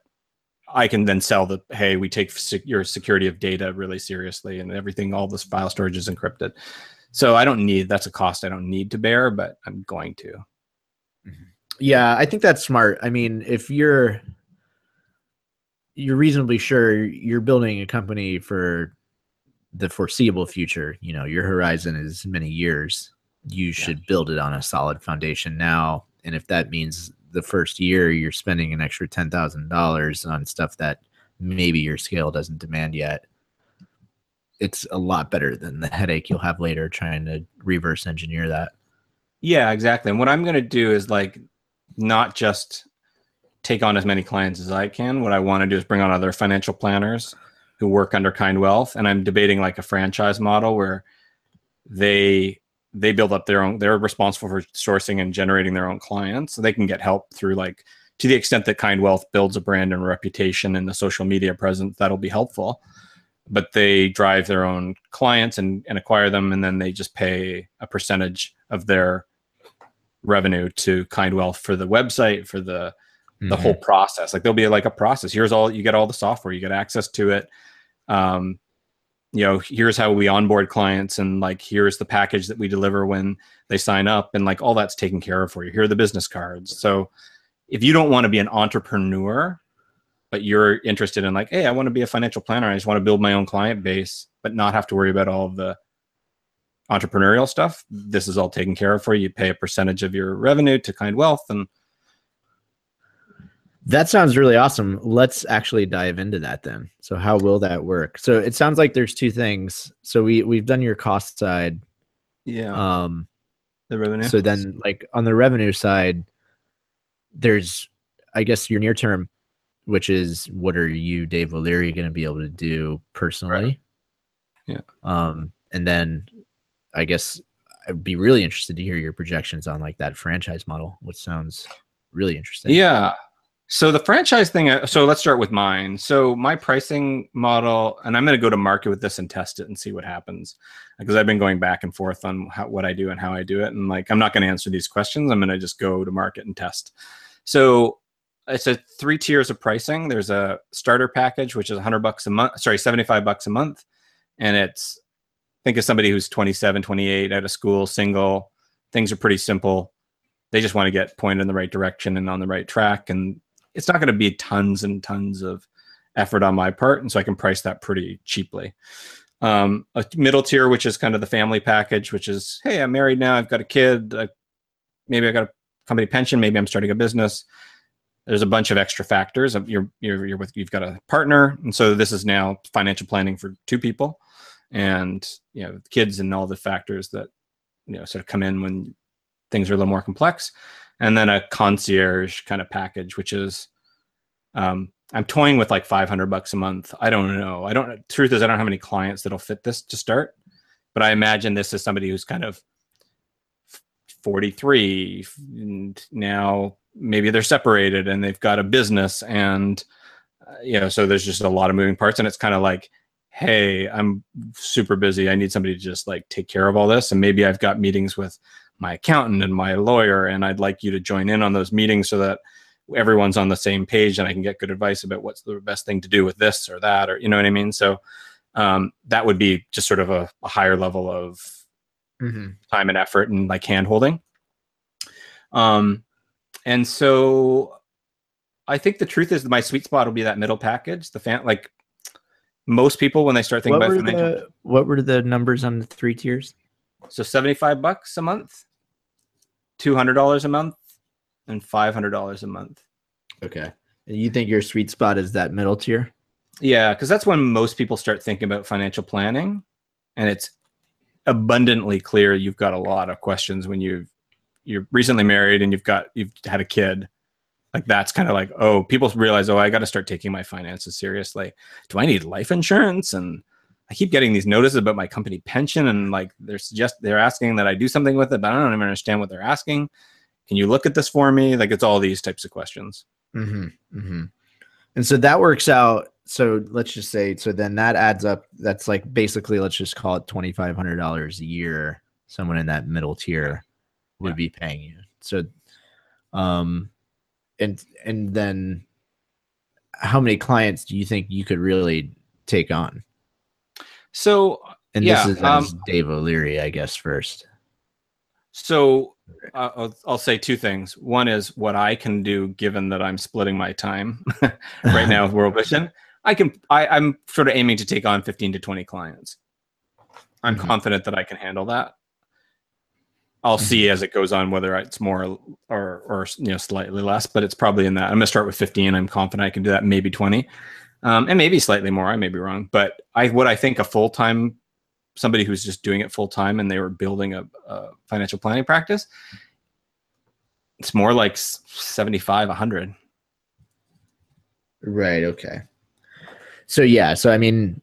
I can then sell the hey, we take sec- your security of data really seriously, and everything, all this file storage is encrypted. So I don't need that's a cost I don't need to bear, but I'm going to. Mm-hmm. yeah, I think that's smart. I mean, if you're you're reasonably sure you're building a company for the foreseeable future, you know, your horizon is many years. You should build it on a solid foundation now. And if that means the first year you're spending an extra ten thousand dollars on stuff that maybe your scale doesn't demand yet, it's a lot better than the headache you'll have later trying to reverse engineer that. Yeah, exactly. And what I'm going to do is like not just take on as many clients as I can. What I want to do is bring on other financial planners who work under Kind Wealth, and I'm debating like a franchise model where they they build up their own. They're responsible for sourcing and generating their own clients, so they can get help through like to the extent that Kind Wealth builds a brand and reputation and the social media presence. That'll be helpful but they drive their own clients and, and acquire them and then they just pay a percentage of their revenue to kind wealth for the website for the the Mm-hmm. whole process like there'll be like a process here's all you get all the software you get access to it um you know here's how we onboard clients and like here's the package that we deliver when they sign up and like all that's taken care of for you. Here are the business cards. So if you don't want to be an entrepreneur but you're interested in like hey i want to be a financial planner. I just want to build my own client base but not have to worry about all of the entrepreneurial stuff this is all taken care of for you. You pay a percentage of your revenue to kind wealth and That sounds really awesome. Let's actually dive into that then. So how will that work? So it sounds like there's two things. So we we've done your cost side. yeah Um the revenue so then like on the revenue side there's I guess your near term which is what are you Dave O'Leary going to be able to do personally? Yeah. Um and then I guess I'd be really interested to hear your projections on like that franchise model, which sounds really interesting. Yeah. So the franchise thing. uh, So let's start with mine. So my pricing model, and I'm going to go to market with this and test it and see what happens, because I've been going back and forth on how, what I do and how I do it, and like I'm not going to answer these questions. I'm going to just go to market and test. So it's a three tiers of pricing. There's a starter package, which is 100 bucks a month. Sorry, 75 bucks a month, and it's think of somebody who's 27, 28 out of school, single. Things are pretty simple. They just want to get pointed in the right direction and on the right track, and it's not going to be tons and tons of effort on my part, and so I can price that pretty cheaply. Um, a middle tier, which is kind of the family package, which is, hey, I'm married now, I've got a kid, I, maybe I got a company pension, maybe I'm starting a business. There's a bunch of extra factors. You're you're, you're with you've got a partner, and so this is now financial planning for two people, and you know kids and all the factors that you know sort of come in when things are a little more complex and then a concierge kind of package, which is um, I'm toying with like 500 bucks a month. I don't know. I don't. Truth is, I don't have any clients that'll fit this to start, but I imagine this is somebody who's kind of 43 and now maybe they're separated and they've got a business and uh, you know so there's just a lot of moving parts and it's kind of like hey i'm super busy i need somebody to just like take care of all this and maybe i've got meetings with my accountant and my lawyer and i'd like you to join in on those meetings so that everyone's on the same page and i can get good advice about what's the best thing to do with this or that or you know what i mean so um, that would be just sort of a, a higher level of Mhm. time and effort and like hand holding. Um, and so I think the truth is my sweet spot will be that middle package. The fan, like most people when they start thinking What about were, financial, the, what were the numbers on the three tiers? so 75 bucks a month, $200 a month and $500 a month. Okay. And you think your sweet spot is that middle tier? Yeah, because that's when most people start thinking about financial planning, and it's abundantly clear you've got a lot of questions when you've you're recently married and you've got you've had a kid. Like that's kind of like oh, people realize oh, I got to start taking my finances seriously. Do I need life insurance? And I keep getting these notices about my company pension, and like they're suggest they're asking that I do something with it, but I don't even understand what they're asking. Can you look at this for me? Like it's all these types of questions. Mm-hmm. Mm-hmm. And so that works out. So let's just say, so then that adds up. That's like basically, let's just call it twenty five hundred dollars a year. Someone in that middle tier would Yeah. be paying you. So, um, and and then how many clients do you think you could really take on? So And Yeah, this is um, Dave O'Leary, I guess, first. So uh, I'll, I'll say two things. One is what I can do, given that I'm splitting my time *laughs* right now with World Vision. I can. I, I'm sort of aiming to take on 15 to 20 clients. I'm Mhm. confident that I can handle that. I'll see as it goes on whether it's more or or you know slightly less, but it's probably in that. I'm gonna start with 15. I'm confident I can do that, maybe 20, um, and maybe slightly more. I may be wrong, but I what I think a full time somebody who's just doing it full time and they were building a, a financial planning practice, it's more like s- 75, 100. Right. Okay. So yeah. So I mean,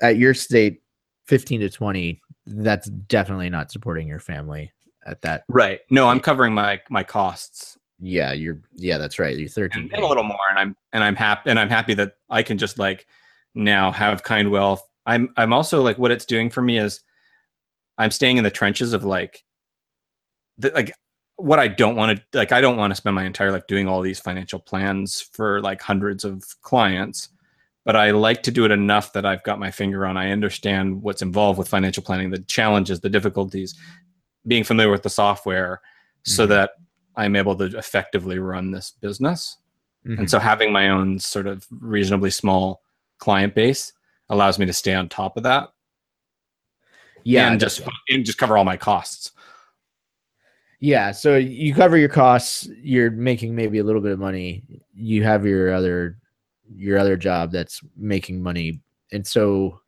at your state, fifteen to twenty, that's definitely not supporting your family at that. Right. No, I'm covering my my costs. Yeah. You're. Yeah. That's right. You're thirteen. and, and a little more and i'm and i'm happy and i'm happy that i can just like now have kind wealth i'm i'm also like what it's doing for me is i'm staying in the trenches of like the, like what i don't want to like i don't want to spend my entire life doing all these financial plans for like hundreds of clients but i like to do it enough that i've got my finger on i understand what's involved with financial planning the challenges the difficulties being familiar with the software so Mhm. that i'm able to effectively run this business Mhm. and so having my own sort of reasonably small client base allows me to stay on top of that yeah. and just and just cover all my costs. Yeah, so you cover your costs, you're making maybe a little bit of money. You have your other your other job that's making money. And so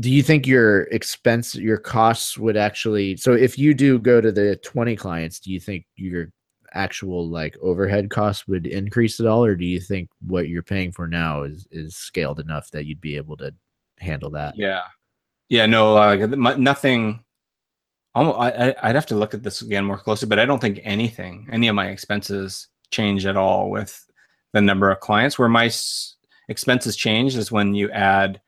do you think your expense your costs would actually so if you do go to the 20 clients, do you think your actual like overhead costs would increase at all or do you think what you're paying for now is is scaled enough that you'd be able to handle that? Yeah, yeah, no, uh, nothing. I- I'd have to look at this again more closely, but I don't think anything, any of my expenses change at all with the number of clients. Where my s- expenses change is when you add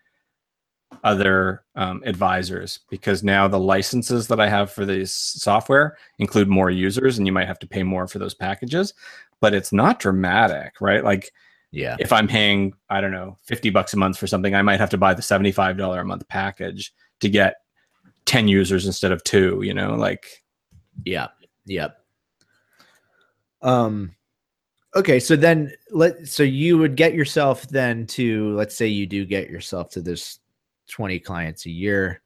other um, advisors, because now the licenses that I have for this software include more users, and you might have to pay more for those packages. But it's not dramatic, right? Like Yeah. if I'm paying, I don't know, 50 bucks a month for something, I might have to buy the $75 a month package to get 10 users instead of two, you know, like, Yeah. Yep. Um okay, so then let so you would get yourself then to let's say you do get yourself to this 20 clients a year.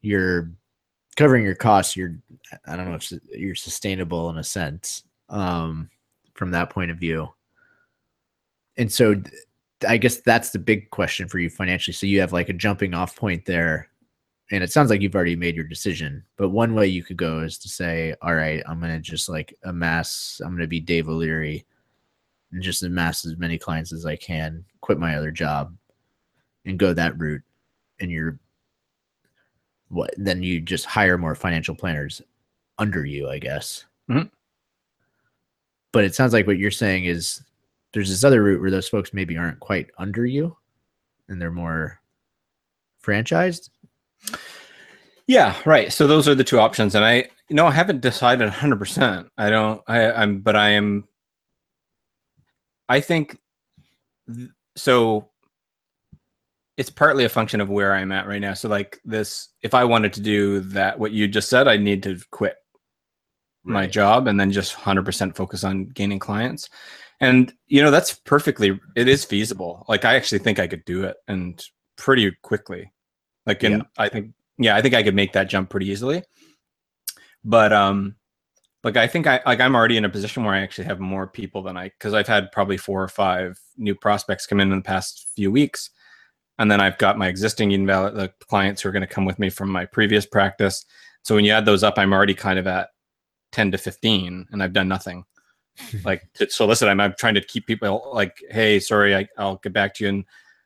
You're covering your costs, you're I don't know if you're sustainable in a sense um from that point of view. And so I guess that's the big question for you financially. So you have like a jumping off point there and it sounds like you've already made your decision but one way you could go is to say all right i'm going to just like amass i'm going to be dave o'leary and just amass as many clients as i can quit my other job and go that route and you're what then you just hire more financial planners under you i guess Mhm. but it sounds like what you're saying is there's this other route where those folks maybe aren't quite under you and they're more franchised yeah, right. So those are the two options. And I, you know, I haven't decided 100%. I don't, I, I'm, but I am, I think, th- so it's partly a function of where I'm at right now. So like this, if I wanted to do that, what you just said, I need to quit my job and then just 100% focus on gaining clients. And you know that's perfectly it is feasible. Like i actually think i could do it and pretty quickly. Like and Yeah. i think yeah i think i could make that jump pretty easily. But um like i think i like i'm already in a position where i actually have more people than i because i've had probably four or five new prospects come in in the past few weeks and then i've got my existing invalid the clients who are going to come with me from my previous practice. So when you add those up i'm already kind of at 10 to 15 and i've done nothing. *laughs* Like to solicit I'm, I'm trying to keep people like hey sorry I, i'll get back to you in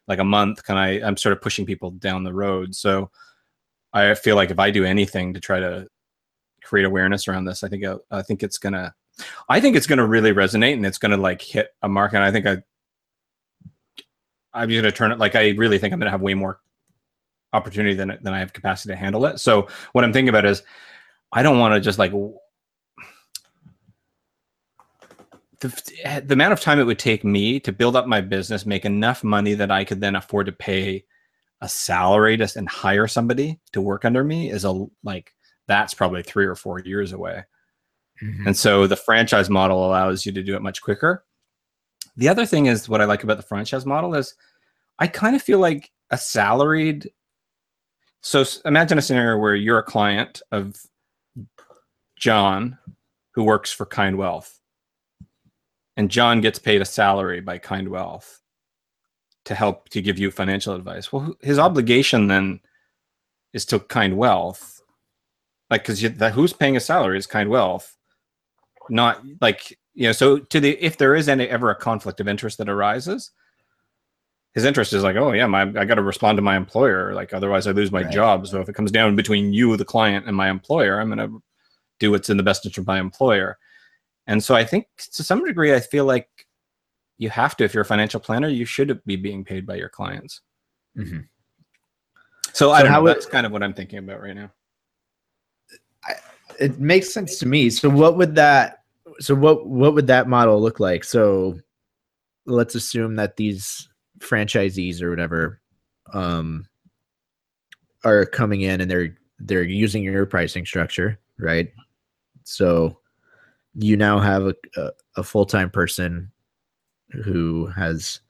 like a month. Can i i'm sort of pushing people down the road. So i feel like if i do anything to try to create awareness around this i think i, I think it's gonna i think it's gonna really resonate and it's gonna like hit a mark. And i think i i'm just gonna turn it like i really think i'm gonna have way more opportunity than than i have capacity to handle it so what i'm thinking about is i don't want to just like the, the amount of time it would take me to build up my business, make enough money that I could then afford to pay a salary to, and hire somebody to work under me is a like that's probably three or four years away. Mhm. And so the franchise model allows you to do it much quicker. The other thing is what I like about the franchise model is I kind of feel like a salaried So imagine a scenario where you're a client of John who works for Kind Wealth. And John gets paid a salary by Kind Wealth to help to give you financial advice. Well, his obligation then is to Kind Wealth. Like, because who's paying his salary is Kind Wealth, not like you know. So, to the if there is any ever a conflict of interest that arises, his interest is like, oh yeah, my I got to respond to my employer, like otherwise I lose my Right. job. So if it comes down between you, the client, and my employer, I'm gonna do what's in the best interest of my employer. And so I think to some degree, I feel like you have to, if you're a financial planner, you should be being paid by your clients. Mhm. So, I don't how know. That's kind of what I'm thinking about right now. It makes sense to me. So what would that so what what would that model look like? So let's assume that these franchisees or whatever um are coming in and they're they're using your pricing structure, right? So you now have a, a, a full-time person who has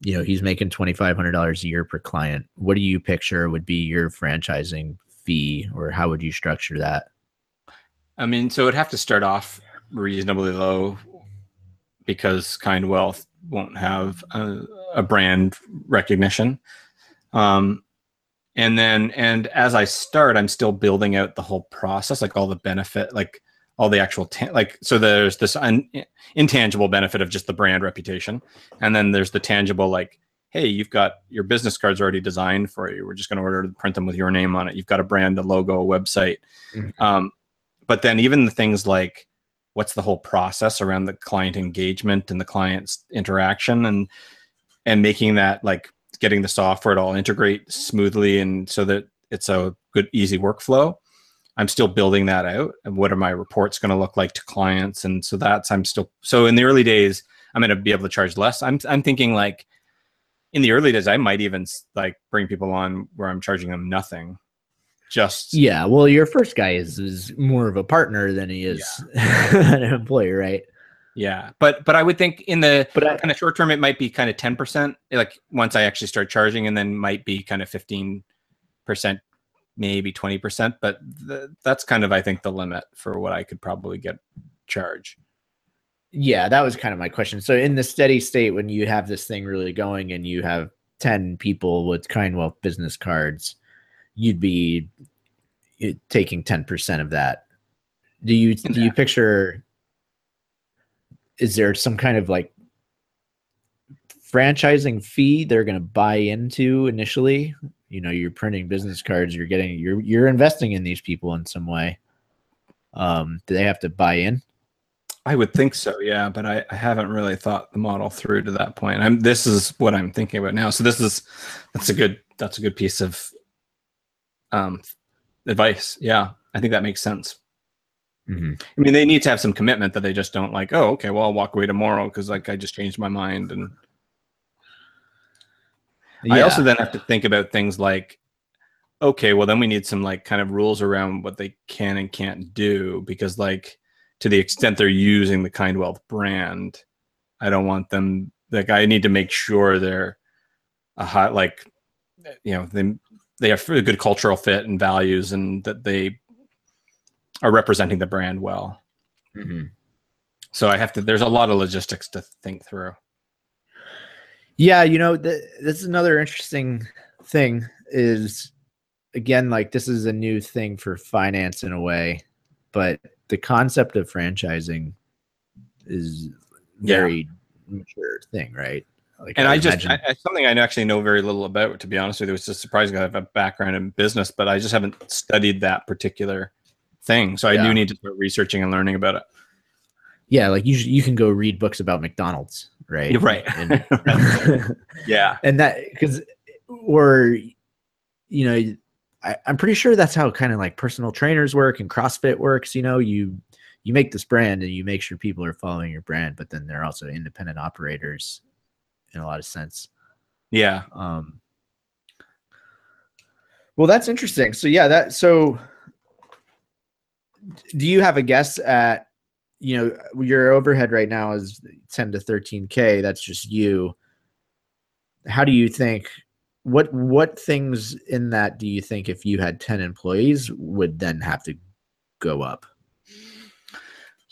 you know he's making $2500 a year per client what do you picture would be your franchising fee or how would you structure that I mean, so it'd have to start off reasonably low because Kind Wealth won't have a, a brand recognition. Um, and then, and as I start, I'm still building out the whole process, like all the benefit, like all the actual, ta- like, so there's this un- intangible benefit of just the brand reputation. And then there's the tangible, like, hey, you've got your business cards already designed for you. We're just going to order to print them with your name on it. You've got a brand, a logo, a website. Mhm. Um, but then even the things like what's the whole process around the client engagement and the client's interaction and and making that like getting the software to all integrate mm-hmm. smoothly and so that it's a good easy workflow. I'm still building that out and what are my reports going to look like to clients? And so that's i'm still so in the early days i'm going to be able to charge less. I'm i'm thinking like in the early days i might even like bring people on where i'm charging them nothing just yeah well your first guy is is more of a partner than he is *laughs* an employee right Yeah, but but I would think in the but I, kind of short term, it might be kind of ten percent. Like once I actually start charging, and then might be kind of fifteen percent, maybe twenty percent. But th- that's kind of I think the limit for what I could probably get charge. yeah that was kind of my question so in the steady state when you have this thing really going and you have 10 people with kind wealth business cards you'd be eh, taking 10% of that. Do you do you picture is there some kind of like franchising fee they're going to buy into initially? You know you're printing business cards you're getting you're you're investing in these people in some way. Um do they have to buy in? I would think so, yeah, but I, I haven't really thought the model through to that point. I'm this is what I'm thinking about now. So this is that's a good that's a good piece of um advice. Yeah, I think that makes sense. Mhm. I mean, they need to have some commitment that they just don't like. Oh, okay, well, I'll walk away tomorrow because like I just changed my mind. And I also then have to think about things like, okay, well, then we need some like kind of rules around what they can and can't do because like to the extent they're using the Kind Wealth brand, I don't want them like I need to make sure they're a hot like you know they they have a good cultural fit and values and that they are representing the brand well. Mhm. So I have to. There's a lot of logistics to think through. Yeah, you know, th- this is another interesting thing is again like this is a new thing for finance in a way, but the concept of franchising is Yeah. very mature thing, right? Like And I, just I, I, something I actually know very little about. To be honest with you, it's just surprising. I have a background in business, but I just haven't studied that particular thing. So I Yeah. do need to start researching and learning about it. yeah, like you you can go read books about McDonald's, right? Right. And- *laughs* *laughs* Yeah. and that because or you know I, i'm pretty sure that's how kind of like personal trainers work and crossfit works you know you you make this brand and you make sure people are following your brand but then they're also independent operators in a lot of sense Yeah. um well that's interesting so yeah that so do you have a guess at you know your overhead right now is 10 to 13k that's just you how do you think what what things in that do you think if you had 10 employees would then have to go up?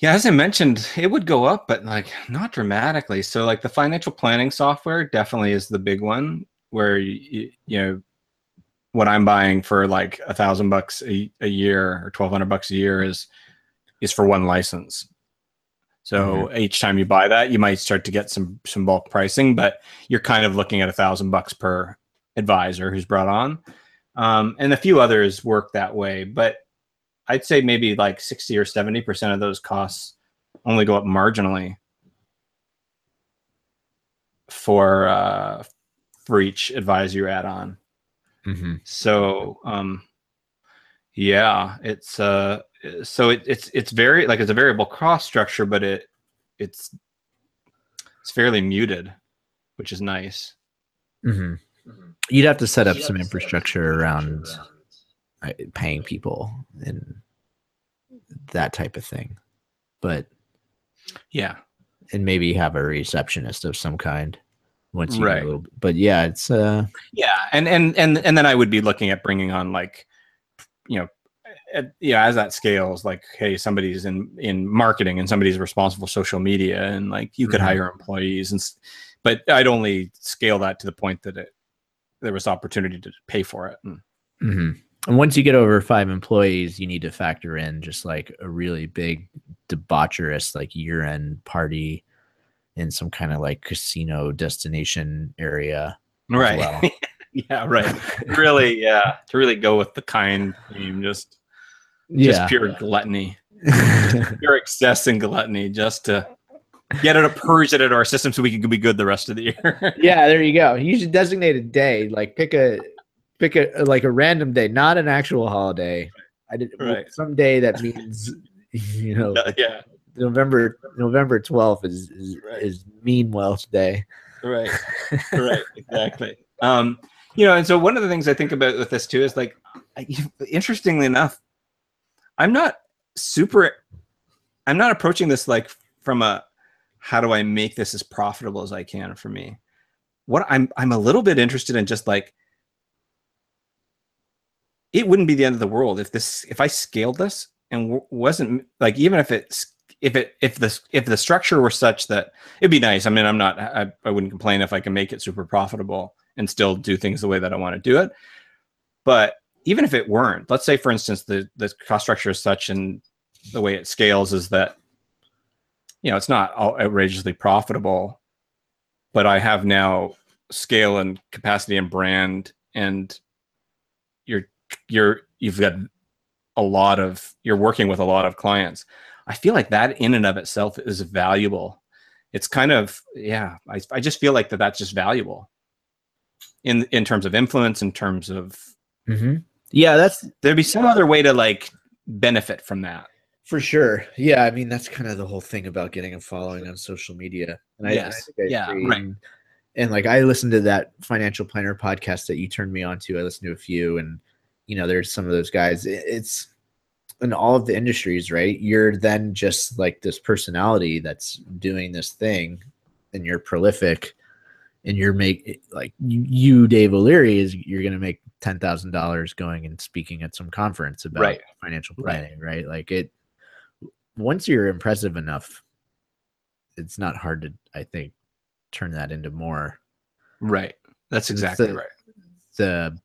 Yeah, as I mentioned, it would go up, but like not dramatically. So like the financial planning software definitely is the big one where you, you know what I'm buying for like a thousand bucks a, year or twelve hundred bucks a year is is for one license. So mm-hmm. each time you buy that, you might start to get some some bulk pricing, but you're kind of looking at a thousand bucks per advisor who's brought on. Um, and a few others work that way, but I'd say maybe like 60 or 70% of those costs only go up marginally for uh, for each advisor you add on. Mm-hmm. So um, yeah, it's uh, so it, it's it's very like it's a variable cost structure, but it it's it's fairly muted, which is nice. Mm-hmm. You'd have to set up some infrastructure around uh, paying people and that type of thing, but yeah, and maybe have a receptionist of some kind once you right. Little, but yeah, it's uh yeah, and and and and then I would be looking at bringing on like you know yeah as that scales like hey somebody's in in marketing and somebody's responsible for social media and like you could mm-hmm. hire employees and but i'd only scale that to the point that it there was opportunity to pay for it and, mm-hmm. And once you get over five employees you need to factor in just like a really big debaucherous like year-end party in some kind of like casino destination area right well. *laughs* yeah right really yeah to really go with the kind theme just yeah. just pure gluttony, pure excess and gluttony, just to get it a purge it out of our system so we can be good the rest of the year. yeah, there you go. You should designate a day, like pick a pick a like a random day, not an actual holiday. I did right. some day that means *laughs* you know *laughs* yeah. November November twelfth is is, right. is Mean Wealth Day. Right. *laughs* right. Exactly. Um, you know, and so one of the things I think about with this too is like, interestingly enough, I'm not super I'm not approaching this like from a how do I make this as profitable as I can for me. What I'm I'm a little bit interested in just like it wouldn't be the end of the world if this if I scaled this and w- wasn't like even if it's if it if the if the structure were such that it'd be nice. I mean, I'm not I, I wouldn't complain if I can make it super profitable and still do things the way that I want to do it. But even if it weren't, let's say for instance the the cost structure is such and the way it scales is that you know it's not outrageously profitable, but I have now scale and capacity and brand and you're you're you've got a lot of you're working with a lot of clients. I feel like that in and of itself is valuable. It's kind of yeah, I I just feel like that that's just valuable in in terms of influence in terms of mm-hmm. Yeah, that's there'd be some other way to like benefit from that. For sure. Yeah, I mean that's kind of the whole thing about getting a following on social media. And I, yes. I I yeah, right. And, and like I listened to that financial planner podcast that you turned me on to. I listened to a few and you know, there's some of those guys. It's in all of the industries, right? You're then just like this personality that's doing this thing and you're prolific and you're make like you Dave O'Leary is you're gonna make ten thousand dollars going and speaking at some conference about right. financial planning, right. right? Like it once you're impressive enough, it's not hard to I think turn that into more. Right. That's exactly the, right. The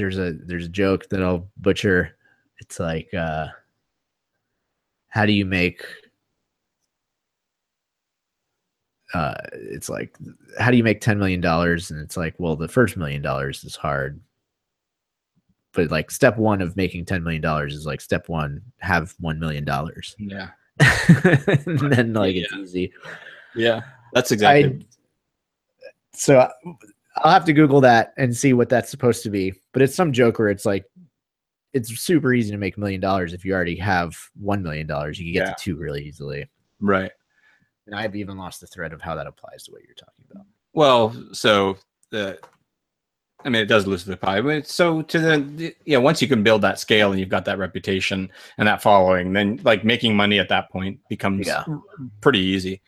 there's a there's a joke that I'll butcher. It's like uh how do you make uh, it's like, how do you make $10 million? And it's like, well, the first million dollars is hard. But like step one of making $10 million is like step one, have $1 million. Yeah. *laughs* and then like yeah. it's easy. Yeah. That's exactly. I, so I'll have to Google that and see what that's supposed to be. But it's some joke where it's like, it's super easy to make a million dollars if you already have $1 million. You can get yeah. to two really easily. Right and I've even lost the thread of how that applies to what you're talking about. Well, so the I mean, it does lose the pie, but so to the yeah, once you can build that scale and you've got that reputation and that following, then like making money at that point becomes yeah. pretty easy.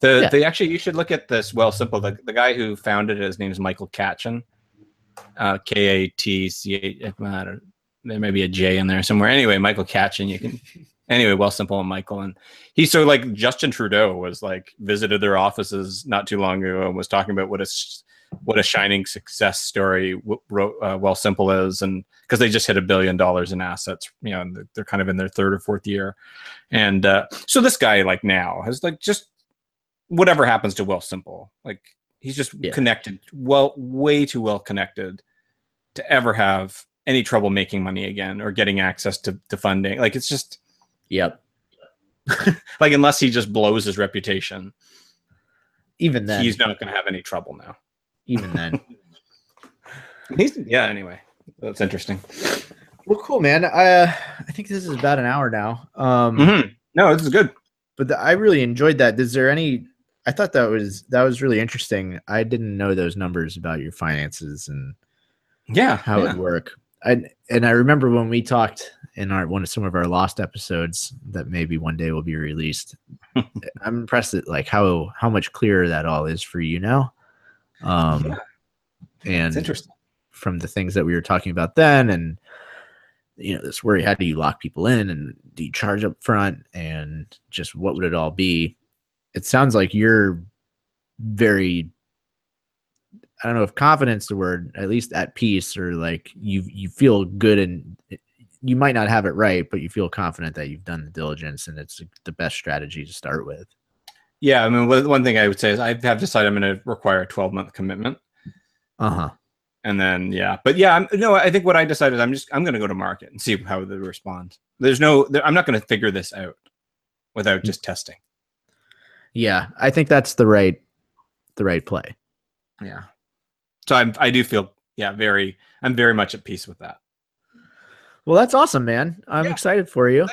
The Yeah. the actually you should look at this. Wealthsimple. The the guy who founded it, his name is Michael Katchen. Uh, K A T C A. There may be a J in there somewhere. Anyway, Michael Katchen. You can. *laughs* Anyway, Wealthsimple and Michael, and he's so like Justin Trudeau was like visited their offices not too long ago and was talking about what a what a shining success story w- uh, Wealthsimple is and because they just hit a billion dollars in assets you know and they're- they're kind of in their third or fourth year and uh, so this guy like now has like just whatever happens to Wealthsimple like he's just Yeah. connected well way too well connected to ever have any trouble making money again or getting access to, to funding like it's just Yep. *laughs* like unless he just blows his reputation Even then, he's not going to have any trouble now even then. *laughs* he's yeah anyway that's interesting well, cool, man. I uh, I think this is about an hour now. Um, Mhm. no this is good but the, I really enjoyed that. Is there any? I thought that was that was really interesting. I didn't know those numbers about your finances and yeah how yeah. it work. I and I remember when we talked in our one of some of our lost episodes that maybe one day will be released. *laughs* I'm impressed at like how how much clearer that all is for you now. Um Yeah. and it's interesting from the things that we were talking about then and you know this worry how do you lock people in and do you charge up front and just what would it all be it sounds like you're very i don't know if confidence the word at least at peace or like you you feel good and you might not have it right but you feel confident that you've done the diligence and it's the best strategy to start with. Yeah i mean one thing i would say is i have decided i'm going to require a 12 month commitment. Uh-huh. And then yeah but yeah I'm, no i think what i decided is i'm just i'm going to go to market and see how they respond. There's no there, i'm not going to figure this out without just testing yeah i think that's the right the right play yeah so i'm i do feel yeah very i'm very much at peace with that well that's awesome man i'm Yeah. excited for you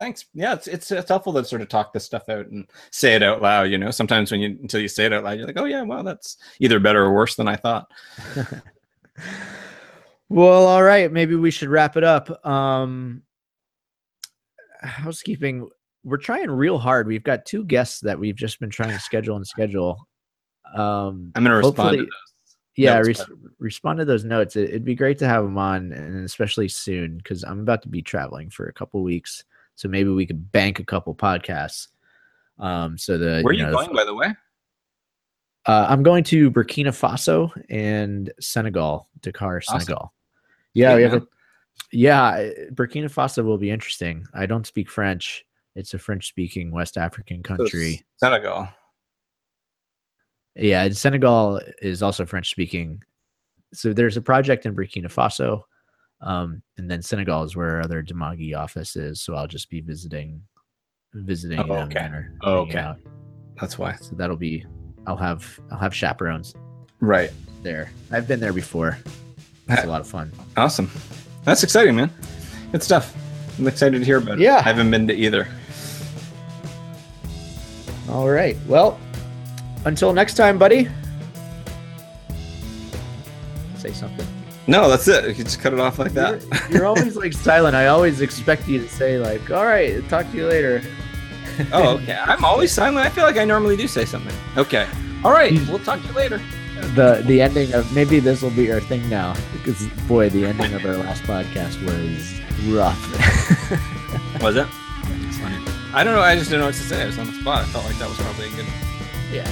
Thanks. Yeah, it's, it's it's helpful to sort of talk this stuff out and say it out loud. You know, sometimes when you until you say it out loud, you're like, oh yeah, well that's either better or worse than I thought. *laughs* Well, all right. Maybe we should wrap it up. Um, housekeeping. We're trying real hard. We've got two guests that we've just been trying to schedule and schedule. Um, I'm going to respond to those. yeah, res- respond to those notes. It, it'd be great to have them on, and especially soon because I'm about to be traveling for a couple weeks. So maybe we could bank a couple podcasts. Um, so the Where are you, know, the going, by the way? Uh, I'm going to Burkina Faso and Senegal, Dakar, Awesome. Senegal. Yeah, we have a, yeah, Burkina Faso will be interesting. I don't speak French. It's a French-speaking West African So country. Senegal. Yeah, and Senegal is also French-speaking. So there's a project in Burkina Faso, um, and then Senegal is where our other Dimagi office is. So I'll just be visiting, visiting Oh, them okay. there. Oh, okay. out. That's why. So that'll be. I'll have I'll have chaperones Right. there. I've been there before. It's a lot of fun. Awesome. That's exciting, man. Good stuff. I'm excited to hear about it. Yeah. I haven't been to either. All right. Well, until next time, buddy. Say something. No, that's it. You can just cut it off like that. You're, you're always like silent. I always expect you to say like, "All right, talk to you later." *laughs* oh, okay. I'm always silent. I feel like I normally do say something. Okay. All right. We'll talk to you later. The the ending of maybe this will be our thing now because boy, the ending of our last podcast was rough. *laughs* Was it? I don't know. I just didn't know what to say. I was on the spot. I felt like that was probably a good. yeah.